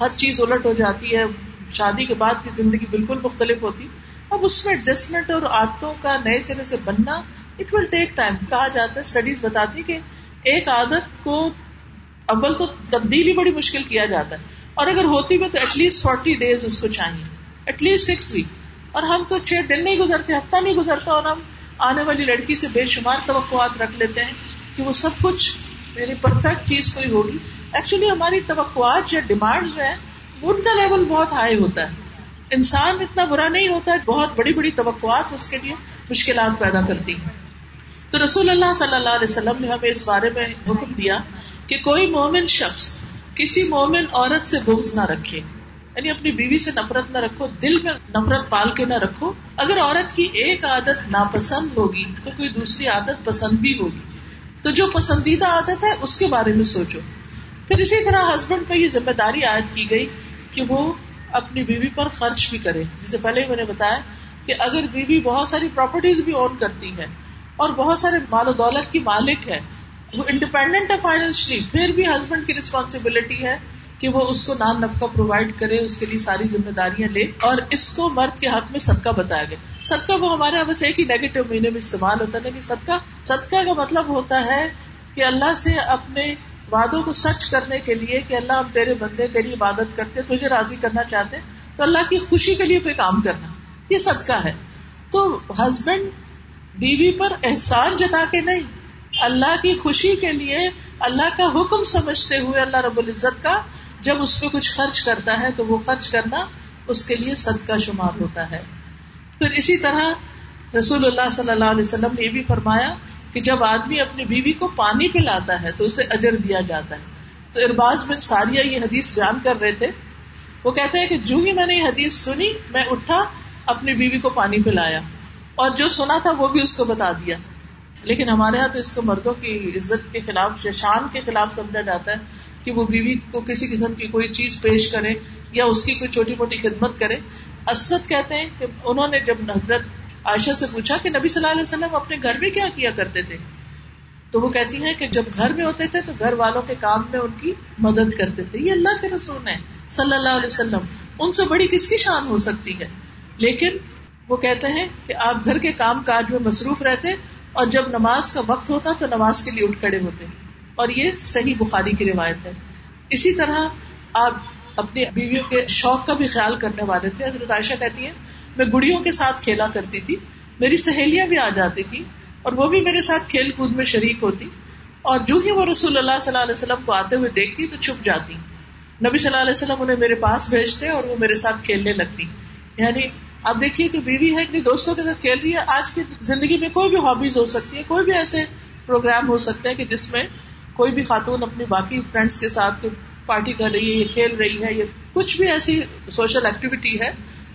ہر چیز الٹ ہو جاتی ہے۔ شادی کے بعد کی زندگی بالکل مختلف ہوتی۔ اب اس میں ایڈجسٹمنٹ اور عادتوں کا نئے سرے سے بننا اٹ ول ٹیک ٹائم کہا جاتا ہے اسٹڈیز بتاتی کہ ایک عادت کو اول تو تبدیل ہی بڑی مشکل کیا جاتا ہے۔ اور اگر ہوتی بھی تو ایٹ لیسٹ فورٹی ڈیز اس کو چاہیے۔ ایٹ لیسٹ سکس ویک اور ہم تو چھ دن نہیں گزرتے، ہفتہ نہیں گزرتا اور ہم آنے والی لڑکی سے بے شمار توقعات رکھ لیتے ہیں کہ وہ سب کچھ یعنی پرفیکٹ چیز کوئی ہوگی۔ ایکچولی ہماری توقعات یا ڈیمانڈ جو ہے ان کا لیول بہت ہائی ہوتا ہے۔ انسان اتنا برا نہیں ہوتا ہے بہت بڑی بڑی توقعات اس کے لیے مشکلات پیدا کرتی ہیں۔ تو رسول اللہ صلی اللہ علیہ وسلم نے ہمیں اس بارے میں حکم دیا کہ کوئی مومن شخص کسی مومن عورت سے بغض نہ رکھے یعنی اپنی بیوی سے نفرت نہ رکھو، دل میں نفرت پال کے نہ رکھو، اگر عورت کی ایک عادت ناپسند ہوگی تو کوئی دوسری عادت پسند بھی ہوگی۔ تو جو پسندیدہ عادت ہے، اس کے بارے میں سوچو۔ پھر اسی طرح ہسبینڈ پہ یہ ذمہ داری عائد کی گئی کہ وہ اپنی بیوی پر خرچ بھی کرے۔ جسے پہلے میں نے بتایا کہ اگر بیوی بہت ساری پراپرٹیز بھی اون کرتی ہے اور بہت سارے مال و دولت کی مالک ہے وہ انڈیپینڈنٹ ہے فائنینشلی پھر بھی ہسبینڈ کی ریسپانسبلٹی ہے کہ وہ اس کو نان نفقہ پرووائڈ کرے، اس کے لیے ساری ذمہ داریاں لے، اور اس کو مرد کے حق میں صدقہ بتایا گیا۔ صدقہ وہ ہمارے یہاں بس ایک ہی نیگیٹو مہینے میں استعمال ہوتا ہے نہیں صدقہ صدقہ کا مطلب ہوتا ہے کہ اللہ سے اپنے وعدوں کو سچ کرنے کے لیے کہ اللہ ہم تیرے بندے، تیری عبادت کرتے تجھے راضی کرنا چاہتے تو اللہ کی خوشی کے لیے کوئی کام کرنا۔ یہ صدقہ ہے۔ تو ہسبینڈ بیوی پر احسان جتا کے نہیں اللہ کی خوشی کے لیے اللہ کا حکم سمجھتے ہوئے اللہ رب العزت کا جب اس پہ کچھ خرچ کرتا ہے تو وہ خرچ کرنا اس کے لیے صدقہ شمار ہوتا ہے۔ پھر اسی طرح رسول اللہ صلی اللہ علیہ وسلم نے یہ بھی فرمایا کہ جب آدمی اپنی بیوی کو پانی پلاتا ہے تو اسے اجر دیا جاتا ہے۔ تو ارباز بن ساریہ یہ حدیث بیان کر رہے تھے۔ وہ کہتے ہیں کہ جو ہی میں نے یہ حدیث سنی، میں اٹھا اپنی بیوی کو پانی پلایا اور جو سنا تھا وہ بھی اس کو بتا دیا۔ لیکن ہمارے یہاں تو اس کو مردوں کی عزت کے خلاف شان کے خلاف سمجھا جاتا ہے کہ وہ بیوی کو کسی قسم کی کوئی چیز پیش کرے یا اس کی کوئی چھوٹی موٹی خدمت کرے۔ اسرت کہتے ہیں کہ انہوں نے جب حضرت عائشہ سے پوچھا کہ نبی صلی اللہ علیہ وسلم اپنے گھر میں کیا کیا کرتے تھے؟ تو وہ کہتی ہیں کہ جب گھر میں ہوتے تھے تو گھر والوں کے کام میں ان کی مدد کرتے تھے۔ یہ اللہ کے رسول ہیں صلی اللہ علیہ وسلم۔ ان سے بڑی کس کی شان ہو سکتی ہے؟ لیکن وہ کہتے ہیں کہ آپ گھر کے کام کاج میں مصروف رہتے اور جب نماز کا وقت ہوتا تو نماز کے لیے اٹھ کھڑے ہوتے اور یہ صحیح بخاری کی روایت ہے۔ اسی طرح آپ اپنی بیویوں کے شوق کا بھی خیال کرنے والے تھے۔ حضرت عائشہ کہتی ہیں، میں گڑیوں کے ساتھ کھیلا کرتی تھی، میری سہیلیاں بھی آ جاتی تھی اور وہ بھی میرے ساتھ کھیل کود میں شریک ہوتی اور جو ہی وہ رسول اللہ صلی اللہ علیہ وسلم کو آتے ہوئے دیکھتی تو چھپ جاتی۔ نبی صلی اللہ علیہ وسلم انہیں میرے پاس بھیجتے اور وہ میرے ساتھ کھیلنے لگتی۔ یعنی اب دیکھیے کہ بیوی ہے اپنی دوستوں کے ساتھ کھیل رہی ہے، آج کی زندگی میں کوئی بھی ہابیز ہو سکتی ہے کوئی بھی ایسے پروگرام ہو سکتے ہیں کہ جس میں کوئی بھی خاتون اپنی باقی فرینڈس کے ساتھ پارٹی کر رہی ہے یا کھیل رہی ہے یا کچھ بھی ایسی سوشل ایکٹیویٹی ہے،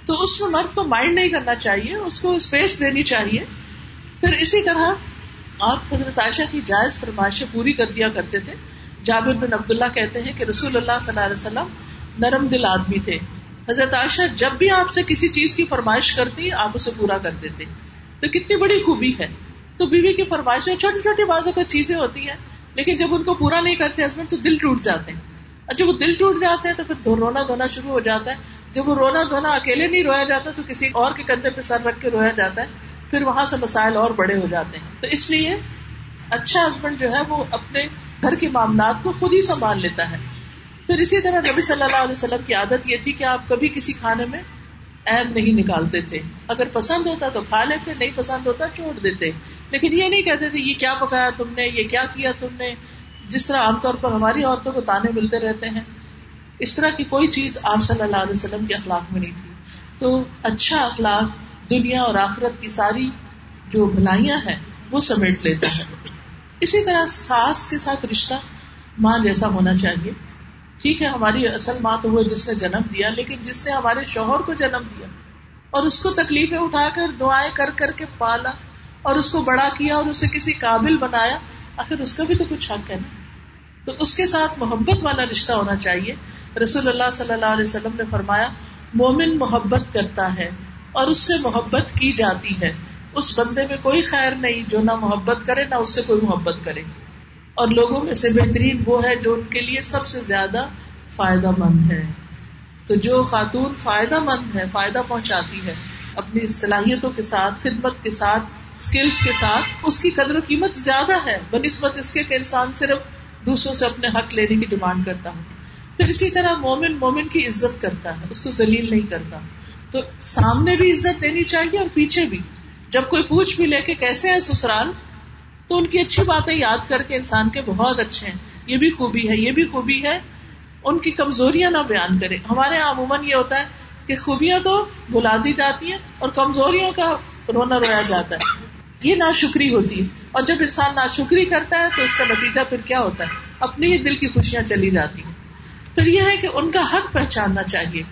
تو اس میں مرد کو مائنڈ نہیں کرنا چاہیے، اس کو اسپیس دینی چاہیے۔ پھر اسی طرح آپ حضرت عائشہ کی جائز فرمائشیں پوری کر دیا کرتے تھے۔ جابر بن عبداللہ کہتے ہیں کہ رسول اللہ صلی اللہ علیہ وسلم نرم دل آدمی تھے۔ حضرت عائشہ جب بھی آپ سے کسی چیز کی فرمائش کرتی، آپ اسے پورا کر دیتے۔ تو کتنی بڑی خوبی ہے۔ تو بیوی کی فرمائشیں چھوٹی چھوٹی بازوں کا چیزیں ہوتی ہیں، لیکن جب ان کو پورا نہیں کرتے ہسبینڈ تو دل ٹوٹ جاتے ہیں۔ اور جب وہ دل ٹوٹ جاتے ہیں تو پھر رونا دھونا شروع ہو جاتا ہے۔ جب وہ رونا دھونا اکیلے نہیں رویا جاتا تو کسی اور کے کندھے پہ سر رکھ کے رویا جاتا ہے۔ پھر وہاں سے مسائل اور بڑے ہو جاتے ہیں۔ تو اس لیے اچھا ہسبینڈ جو ہے وہ اپنے گھر کے معاملات کو خود ہی سنبھال لیتا ہے۔ پھر اسی طرح نبی صلی اللہ علیہ وسلم کی عادت یہ تھی کہ آپ کبھی کسی کھانے میں عیب نہیں نکالتے تھے۔ اگر پسند ہوتا تو کھا لیتے، نہیں پسند ہوتا چھوڑ دیتے۔ لیکن یہ نہیں کہتے تھے، یہ کیا پکایا تم نے، یہ کیا کیا تم نے؟ جس طرح عام طور پر ہماری عورتوں کو تانے ملتے رہتے ہیں، اس طرح کی کوئی چیز آپ صلی اللہ علیہ وسلم کے اخلاق میں نہیں تھی۔ تو اچھا اخلاق دنیا اور آخرت کی ساری جو بھلائیاں ہیں، وہ سمیٹ لیتا ہے اسی طرح ساس کے ساتھ رشتہ ماں جیسا ہونا چاہیے۔ ٹھیک ہے، ہماری اصل ماں تو وہ جس نے جنم دیا، لیکن جس نے ہمارے شوہر کو جنم دیا اور اس کو تکلیفیں اٹھا کر، دعائیں کر کر کے پالا اور اس کو بڑا کیا اور اسے کسی قابل بنایا، آخر اس کا بھی تو کچھ حق ہے نا؟ تو اس کے ساتھ محبت والا رشتہ ہونا چاہیے۔ رسول اللہ صلی اللہ علیہ وسلم نے فرمایا، مومن محبت کرتا ہے اور اس سے محبت کی جاتی ہے۔ اس بندے میں کوئی خیر نہیں جو نہ محبت کرے، نہ اس سے کوئی محبت کرے۔ اور لوگوں میں سے بہترین وہ ہے جو ان کے لیے سب سے زیادہ فائدہ مند ہے۔ تو جو خاتون فائدہ مند ہے، فائدہ پہنچاتی ہے، اپنی صلاحیتوں کے ساتھ، خدمت کے ساتھ اسکلس کے ساتھ، اس کی قدر و قیمت زیادہ ہے۔ بہ نسبت اس کے کہ انسان صرف دوسروں سے اپنے حق لینے کی ڈیمانڈ کرتا ہوں پھر اسی طرح مومن مومن کی عزت کرتا ہے، اس کو ذلیل نہیں کرتا۔ تو سامنے بھی عزت دینی چاہیے اور پیچھے بھی۔ جب کوئی پوچھ بھی لے کے کیسے ہے سسرال؟ تو ان کی اچھی باتیں یاد کر کے انسان کے بہت اچھے ہیں۔ یہ بھی خوبی ہے، یہ بھی خوبی ہے۔ ان کی کمزوریاں نہ بیان کرے ہمارے یہاں عموماً یہ ہوتا ہے کہ خوبیاں تو بلا دی جاتی ہیں اور کمزوریوں کا رونا رویا جاتا ہے۔ یہ نا شکری ہوتی ہے۔ اور جب انسان نا شکری کرتا ہے تو اس کا نتیجہ پھر کیا ہوتا ہے؟ اپنی ہی دل کی خوشیاں چلی جاتی ہیں۔ پھر یہ ہے کہ ان کا حق پہچاننا چاہیے۔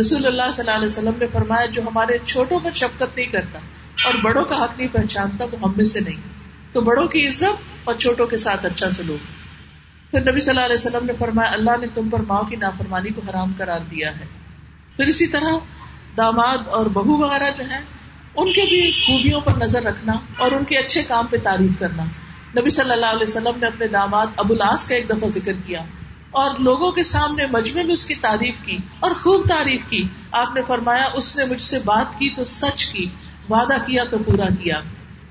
رسول اللہ صلی اللہ علیہ وسلم نے فرمایا، جو ہمارے چھوٹوں پر شفقت نہیں کرتا اور بڑوں کا حق نہیں پہچانتا، وہ ہم میں سے نہیں۔ تو بڑوں کی عزت اور چھوٹوں کے ساتھ اچھا سلوک۔ پھر نبی صلی اللہ علیہ وسلم نے فرمایا، اللہ نے تم پر ماں کی نافرمانی کو حرام کرار دیا ہے۔ پھر اسی طرح داماد اور بہو وغیرہ جو ہیں، ان کے بھی خوبیوں پر نظر رکھنا اور ان کے اچھے کام پہ تعریف کرنا۔ نبی صلی اللہ علیہ وسلم نے اپنے داماد ابو الاس کا ایک دفعہ ذکر کیا اور لوگوں کے سامنے مجمے میں اس کی تعریف کی اور خوب تعریف کی۔ آپ نے فرمایا، اس نے مجھ سے بات کی تو سچ کی، وعدہ کیا تو پورا کیا۔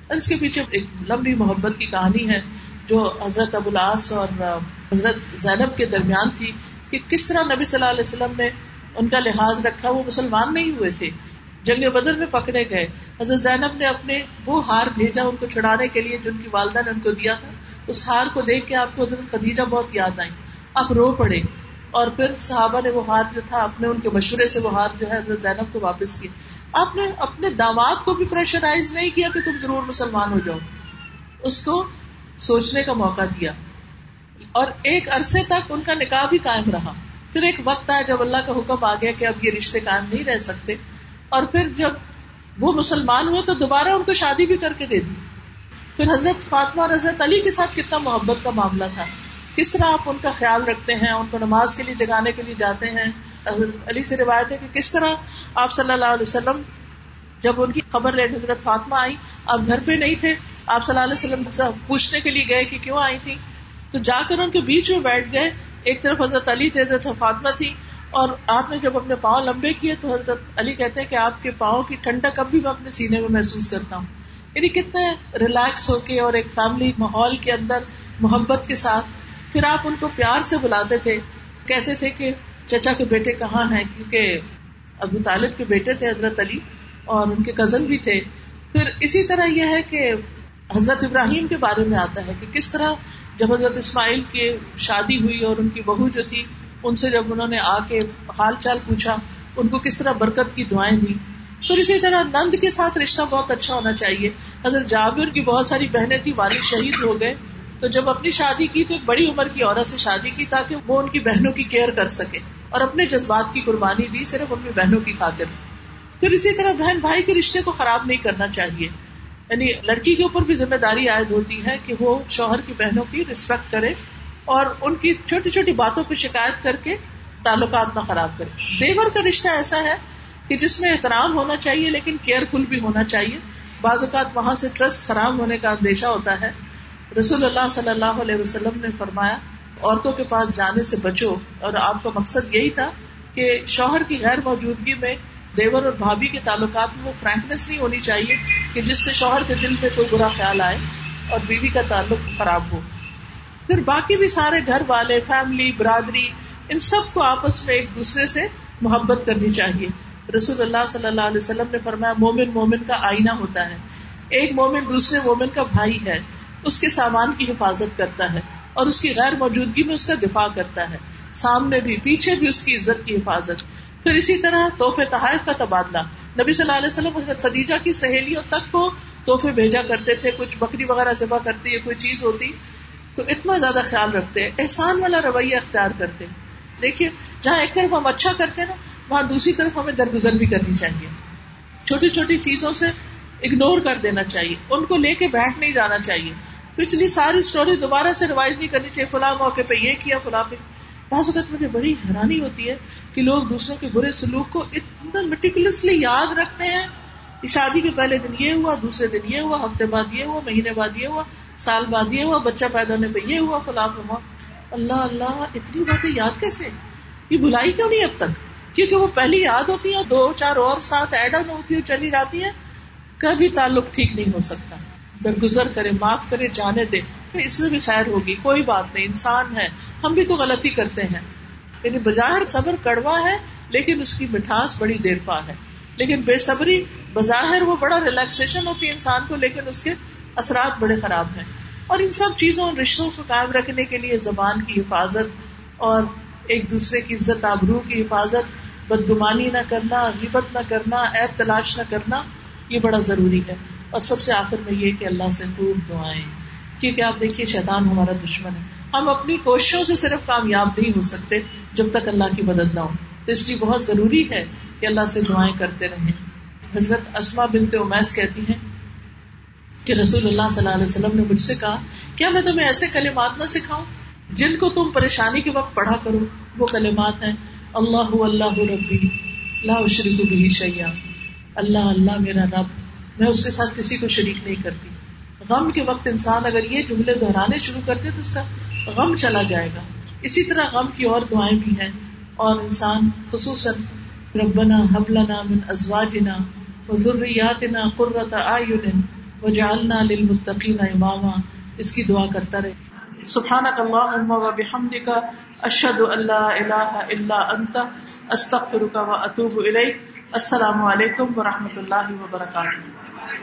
اور اس کے پیچھے ایک لمبی محبت کی کہانی ہے جو حضرت ابو الاس اور حضرت زینب کے درمیان تھی کہ کس طرح نبی صلی اللہ علیہ وسلم نے ان کا لحاظ رکھا، وہ مسلمان نہیں ہوئے تھے۔ جنگ بدر میں پکڑے گئے۔ حضرت زینب نے اپنے وہ ہار بھیجا ان کو چھڑانے کے لیے جو ان کی والدہ نے ان کو دیا تھا۔ اس ہار کو دیکھ کے آپ کو حضرت خدیجہ بہت یاد آئی آپ رو پڑے۔ اور پھر صحابہ نے وہ ہار جو تھا، اپنے ان کے مشورے سے وہ ہار جو ہے حضرت زینب کو واپس کیا۔ آپ نے اپنے داماد کو بھی پریشرائز نہیں کیا کہ تم ضرور مسلمان ہو جاؤ۔ اس کو سوچنے کا موقع دیا۔ اور ایک عرصے تک ان کا نکاح بھی قائم رہا۔ پھر ایک وقت آیا جب اللہ کا حکم آ گیا کہ اب یہ رشتے قائم نہیں رہ سکتے۔ اور پھر جب وہ مسلمان ہوئے تو دوبارہ ان کو شادی بھی کر کے دے دی۔ پھر حضرت فاطمہ اور حضرت علی کے ساتھ کتنا محبت کا معاملہ تھا۔ کس طرح آپ ان کا خیال رکھتے ہیں، ان کو نماز کے لیے جگانے کے لیے جاتے ہیں حضرت علی سے روایت ہے کہ کس طرح آپ صلی اللہ علیہ وسلم جب ان کی خبر لے حضرت فاطمہ آئی آپ گھر پہ نہیں تھے، آپ صلی اللہ علیہ وسلم پوچھنے کے لیے گئے کہ کیوں آئی تھی تو جا کر ان کے بیچ میں بیٹھ گئے، ایک طرف حضرت علی تھے، حضرت فاطمہ تھی اور آپ نے جب اپنے پاؤں لمبے کیے تو حضرت علی کہتے ہیں کہ آپ کے پاؤں کی ٹھنڈک اب بھی میں اپنے سینے میں محسوس کرتا ہوں۔ یعنی کتنے ریلیکس ہو کے اور ایک فیملی ماحول کے اندر محبت کے ساتھ، پھر آپ ان کو پیار سے بلاتے تھے، کہتے تھے کہ چچا کے بیٹے کہاں ہیں؟ کیونکہ ابو طالب کے بیٹے تھے حضرت علی اور ان کے کزن بھی تھے۔ پھر اسی طرح یہ ہے کہ حضرت ابراہیم کے بارے میں آتا ہے کہ کس طرح جب حضرت اسماعیل کی شادی ہوئی اور ان کی بہو جو تھی، ان سے جب انہوں نے آ کے حال چال پوچھا، ان کو کس طرح برکت کی دعائیں دی پھر اسی طرح نند کے ساتھ رشتہ بہت اچھا ہونا چاہیے۔ حضرت جابر کی بہت ساری بہنیں تھی والد شہید ہو گئے۔ تو جب اپنی شادی کی تو ایک بڑی عمر کی عورت سے شادی کی تاکہ وہ ان کی بہنوں کی کیئر کر سکے۔ اور اپنے جذبات کی قربانی دی صرف اپنی بہنوں کی خاطر۔ پھر اسی طرح بہن بھائی کے رشتے کو خراب نہیں کرنا چاہیے۔ یعنی لڑکی کے اوپر بھی ذمہ داری عائد ہوتی ہے کہ وہ شوہر کی بہنوں کی ریسپیکٹ کرے اور ان کی چھوٹی چھوٹی باتوں پہ شکایت کر کے تعلقات نہ خراب کرے۔ دیور کا رشتہ ایسا ہے کہ جس میں احترام ہونا چاہیے لیکن کیئرفل بھی ہونا چاہیے۔ بعض اوقات وہاں سے ٹرسٹ خراب ہونے کا اندیشہ ہوتا ہے۔ رسول اللہ صلی اللہ علیہ وسلم نے فرمایا عورتوں کے پاس جانے سے بچو۔ اور آپ کا مقصد یہی تھا کہ شوہر کی غیر موجودگی میں دیور اور بھابھی کے تعلقات میں وہ فرینکنیس نہیں ہونی چاہیے کہ جس سے شوہر کے دل پہ کوئی برا خیال آئے اور بیوی کا تعلق خراب ہو۔ پھر باقی بھی سارے گھر والے فیملی برادری، ان سب کو آپس میں ایک دوسرے سے محبت کرنی چاہیے۔ رسول اللہ صلی اللہ علیہ وسلم نے فرمایا، مومن مومن کا آئینہ ہوتا ہے۔ ایک مومن دوسرے مومن کا بھائی ہے، اس کے سامان کی حفاظت کرتا ہے۔ اور اس کی غیر موجودگی میں اس کا دفاع کرتا ہے۔ سامنے بھی، پیچھے بھی اس کی عزت کی حفاظت۔ پھر اسی طرح تحفے تحائف کا تبادلہ۔ نبی صلی اللہ علیہ وسلم خدیجہ کی سہیلیوں تک کو تحفے بھیجا کرتے تھے۔ کچھ بکری وغیرہ ذبح کرتے یا کوئی چیز ہوتی تو اتنا زیادہ خیال رکھتے۔ احسان والا رویہ اختیار کرتے۔ دیکھیے، جہاں ایک طرف ہم اچھا کرتے نا، وہاں دوسری طرف ہمیں درگزر بھی کرنی چاہیے۔ چھوٹی چھوٹی چیزوں سے اگنور کر دینا چاہیے۔ ان کو لے کے بیٹھ نہیں جانا چاہیے۔ پچھلی ساری اسٹوری دوبارہ سے ریوائز نہیں کرنی چاہیے، فلاں موقع پہ یہ کیا، فلاں پہ۔ بعض اوقات مجھے بڑی حیرانی ہوتی ہے کہ لوگ دوسروں کے برے سلوک کو اتنا میٹیکولسلی یاد رکھتے ہیں۔ کہ شادی کے پہلے دن یہ ہوا، دوسرے دن یہ ہوا، ہفتے بعد یہ ہوا، مہینے بعد یہ ہوا، سال بعد یہ ہوا، بچہ پیدا ہونے پہ یہ ہوا، فلاں ہوا اللہ اللہ، اتنی باتیں یاد کیسے؟ یہ بلائی کیوں نہیں اب تک؟ کیونکہ وہ پہلی یاد ہوتی ہے دو، چار اور ساتھ ایڈ آن ہوتی ہے چلی جاتی ہے کبھی تعلق ٹھیک نہیں ہو سکتا۔ درگزر کرے، معاف کرے، جانے دے پھر اس میں بھی خیر ہوگی، کوئی بات نہیں، انسان ہے، ہم بھی تو غلطی کرتے ہیں۔ یعنی بظاہر صبر کڑوا ہے، لیکن اس کی مٹھاس بڑی دیر پا ہے۔ لیکن بے صبری، بظاہر وہ بڑا ریلیکسیشن ہوتی ہے انسان کو، لیکن اس کے اثرات بڑے خراب ہیں۔ اور ان سب چیزوں، رشتوں کو قائم رکھنے کے لیے زبان کی حفاظت اور ایک دوسرے کی عزت، آبرو کی حفاظت، بدگمانی نہ کرنا، غیبت نہ کرنا ایپ تلاش نہ کرنا، یہ بڑا ضروری ہے۔ اور سب سے آخر میں یہ کہ اللہ سے خوب دعائیں۔ کیونکہ آپ دیکھیے شیطان ہمارا دشمن ہے۔ ہم اپنی کوششوں سے صرف کامیاب نہیں ہو سکتے جب تک اللہ کی مدد نہ ہو۔ تو اس لیے بہت ضروری ہے کہ اللہ سے دعائیں کرتے رہیں۔ حضرت اسما بنتے امیس کہتی ہیں کہ رسول اللہ صلی اللہ علیہ وسلم نے مجھ سے کہا، کیا میں تمہیں ایسے کلمات نہ سکھاؤں؟ جن کو تم پریشانی کے وقت پڑھا کرو، وہ کلمات ہیں، اللہ اللہ ربی، لا شریک بھی شیا اللہ اللہ میرا رب میں اس کے ساتھ کسی کو شریک نہیں کرتی۔ غم کے وقت انسان اگر یہ جملے دہرانے شروع کرتے تو اس کا غم چلا جائے گا۔ اسی طرح غم کی اور دعائیں بھی ہیں۔ اور انسان خصوصاً ربنا حبلنا من ازواجنا وذریاتنا قرۃ اعین وجعلنا للمتقین اماما۔ اس کی دعا کرتا رہے۔ سبحانك اللهم وبحمدك اشهد ان لا اله الا انت استغفرك واتوب اليك السلام علیکم ورحمۃ اللہ وبرکاتہ۔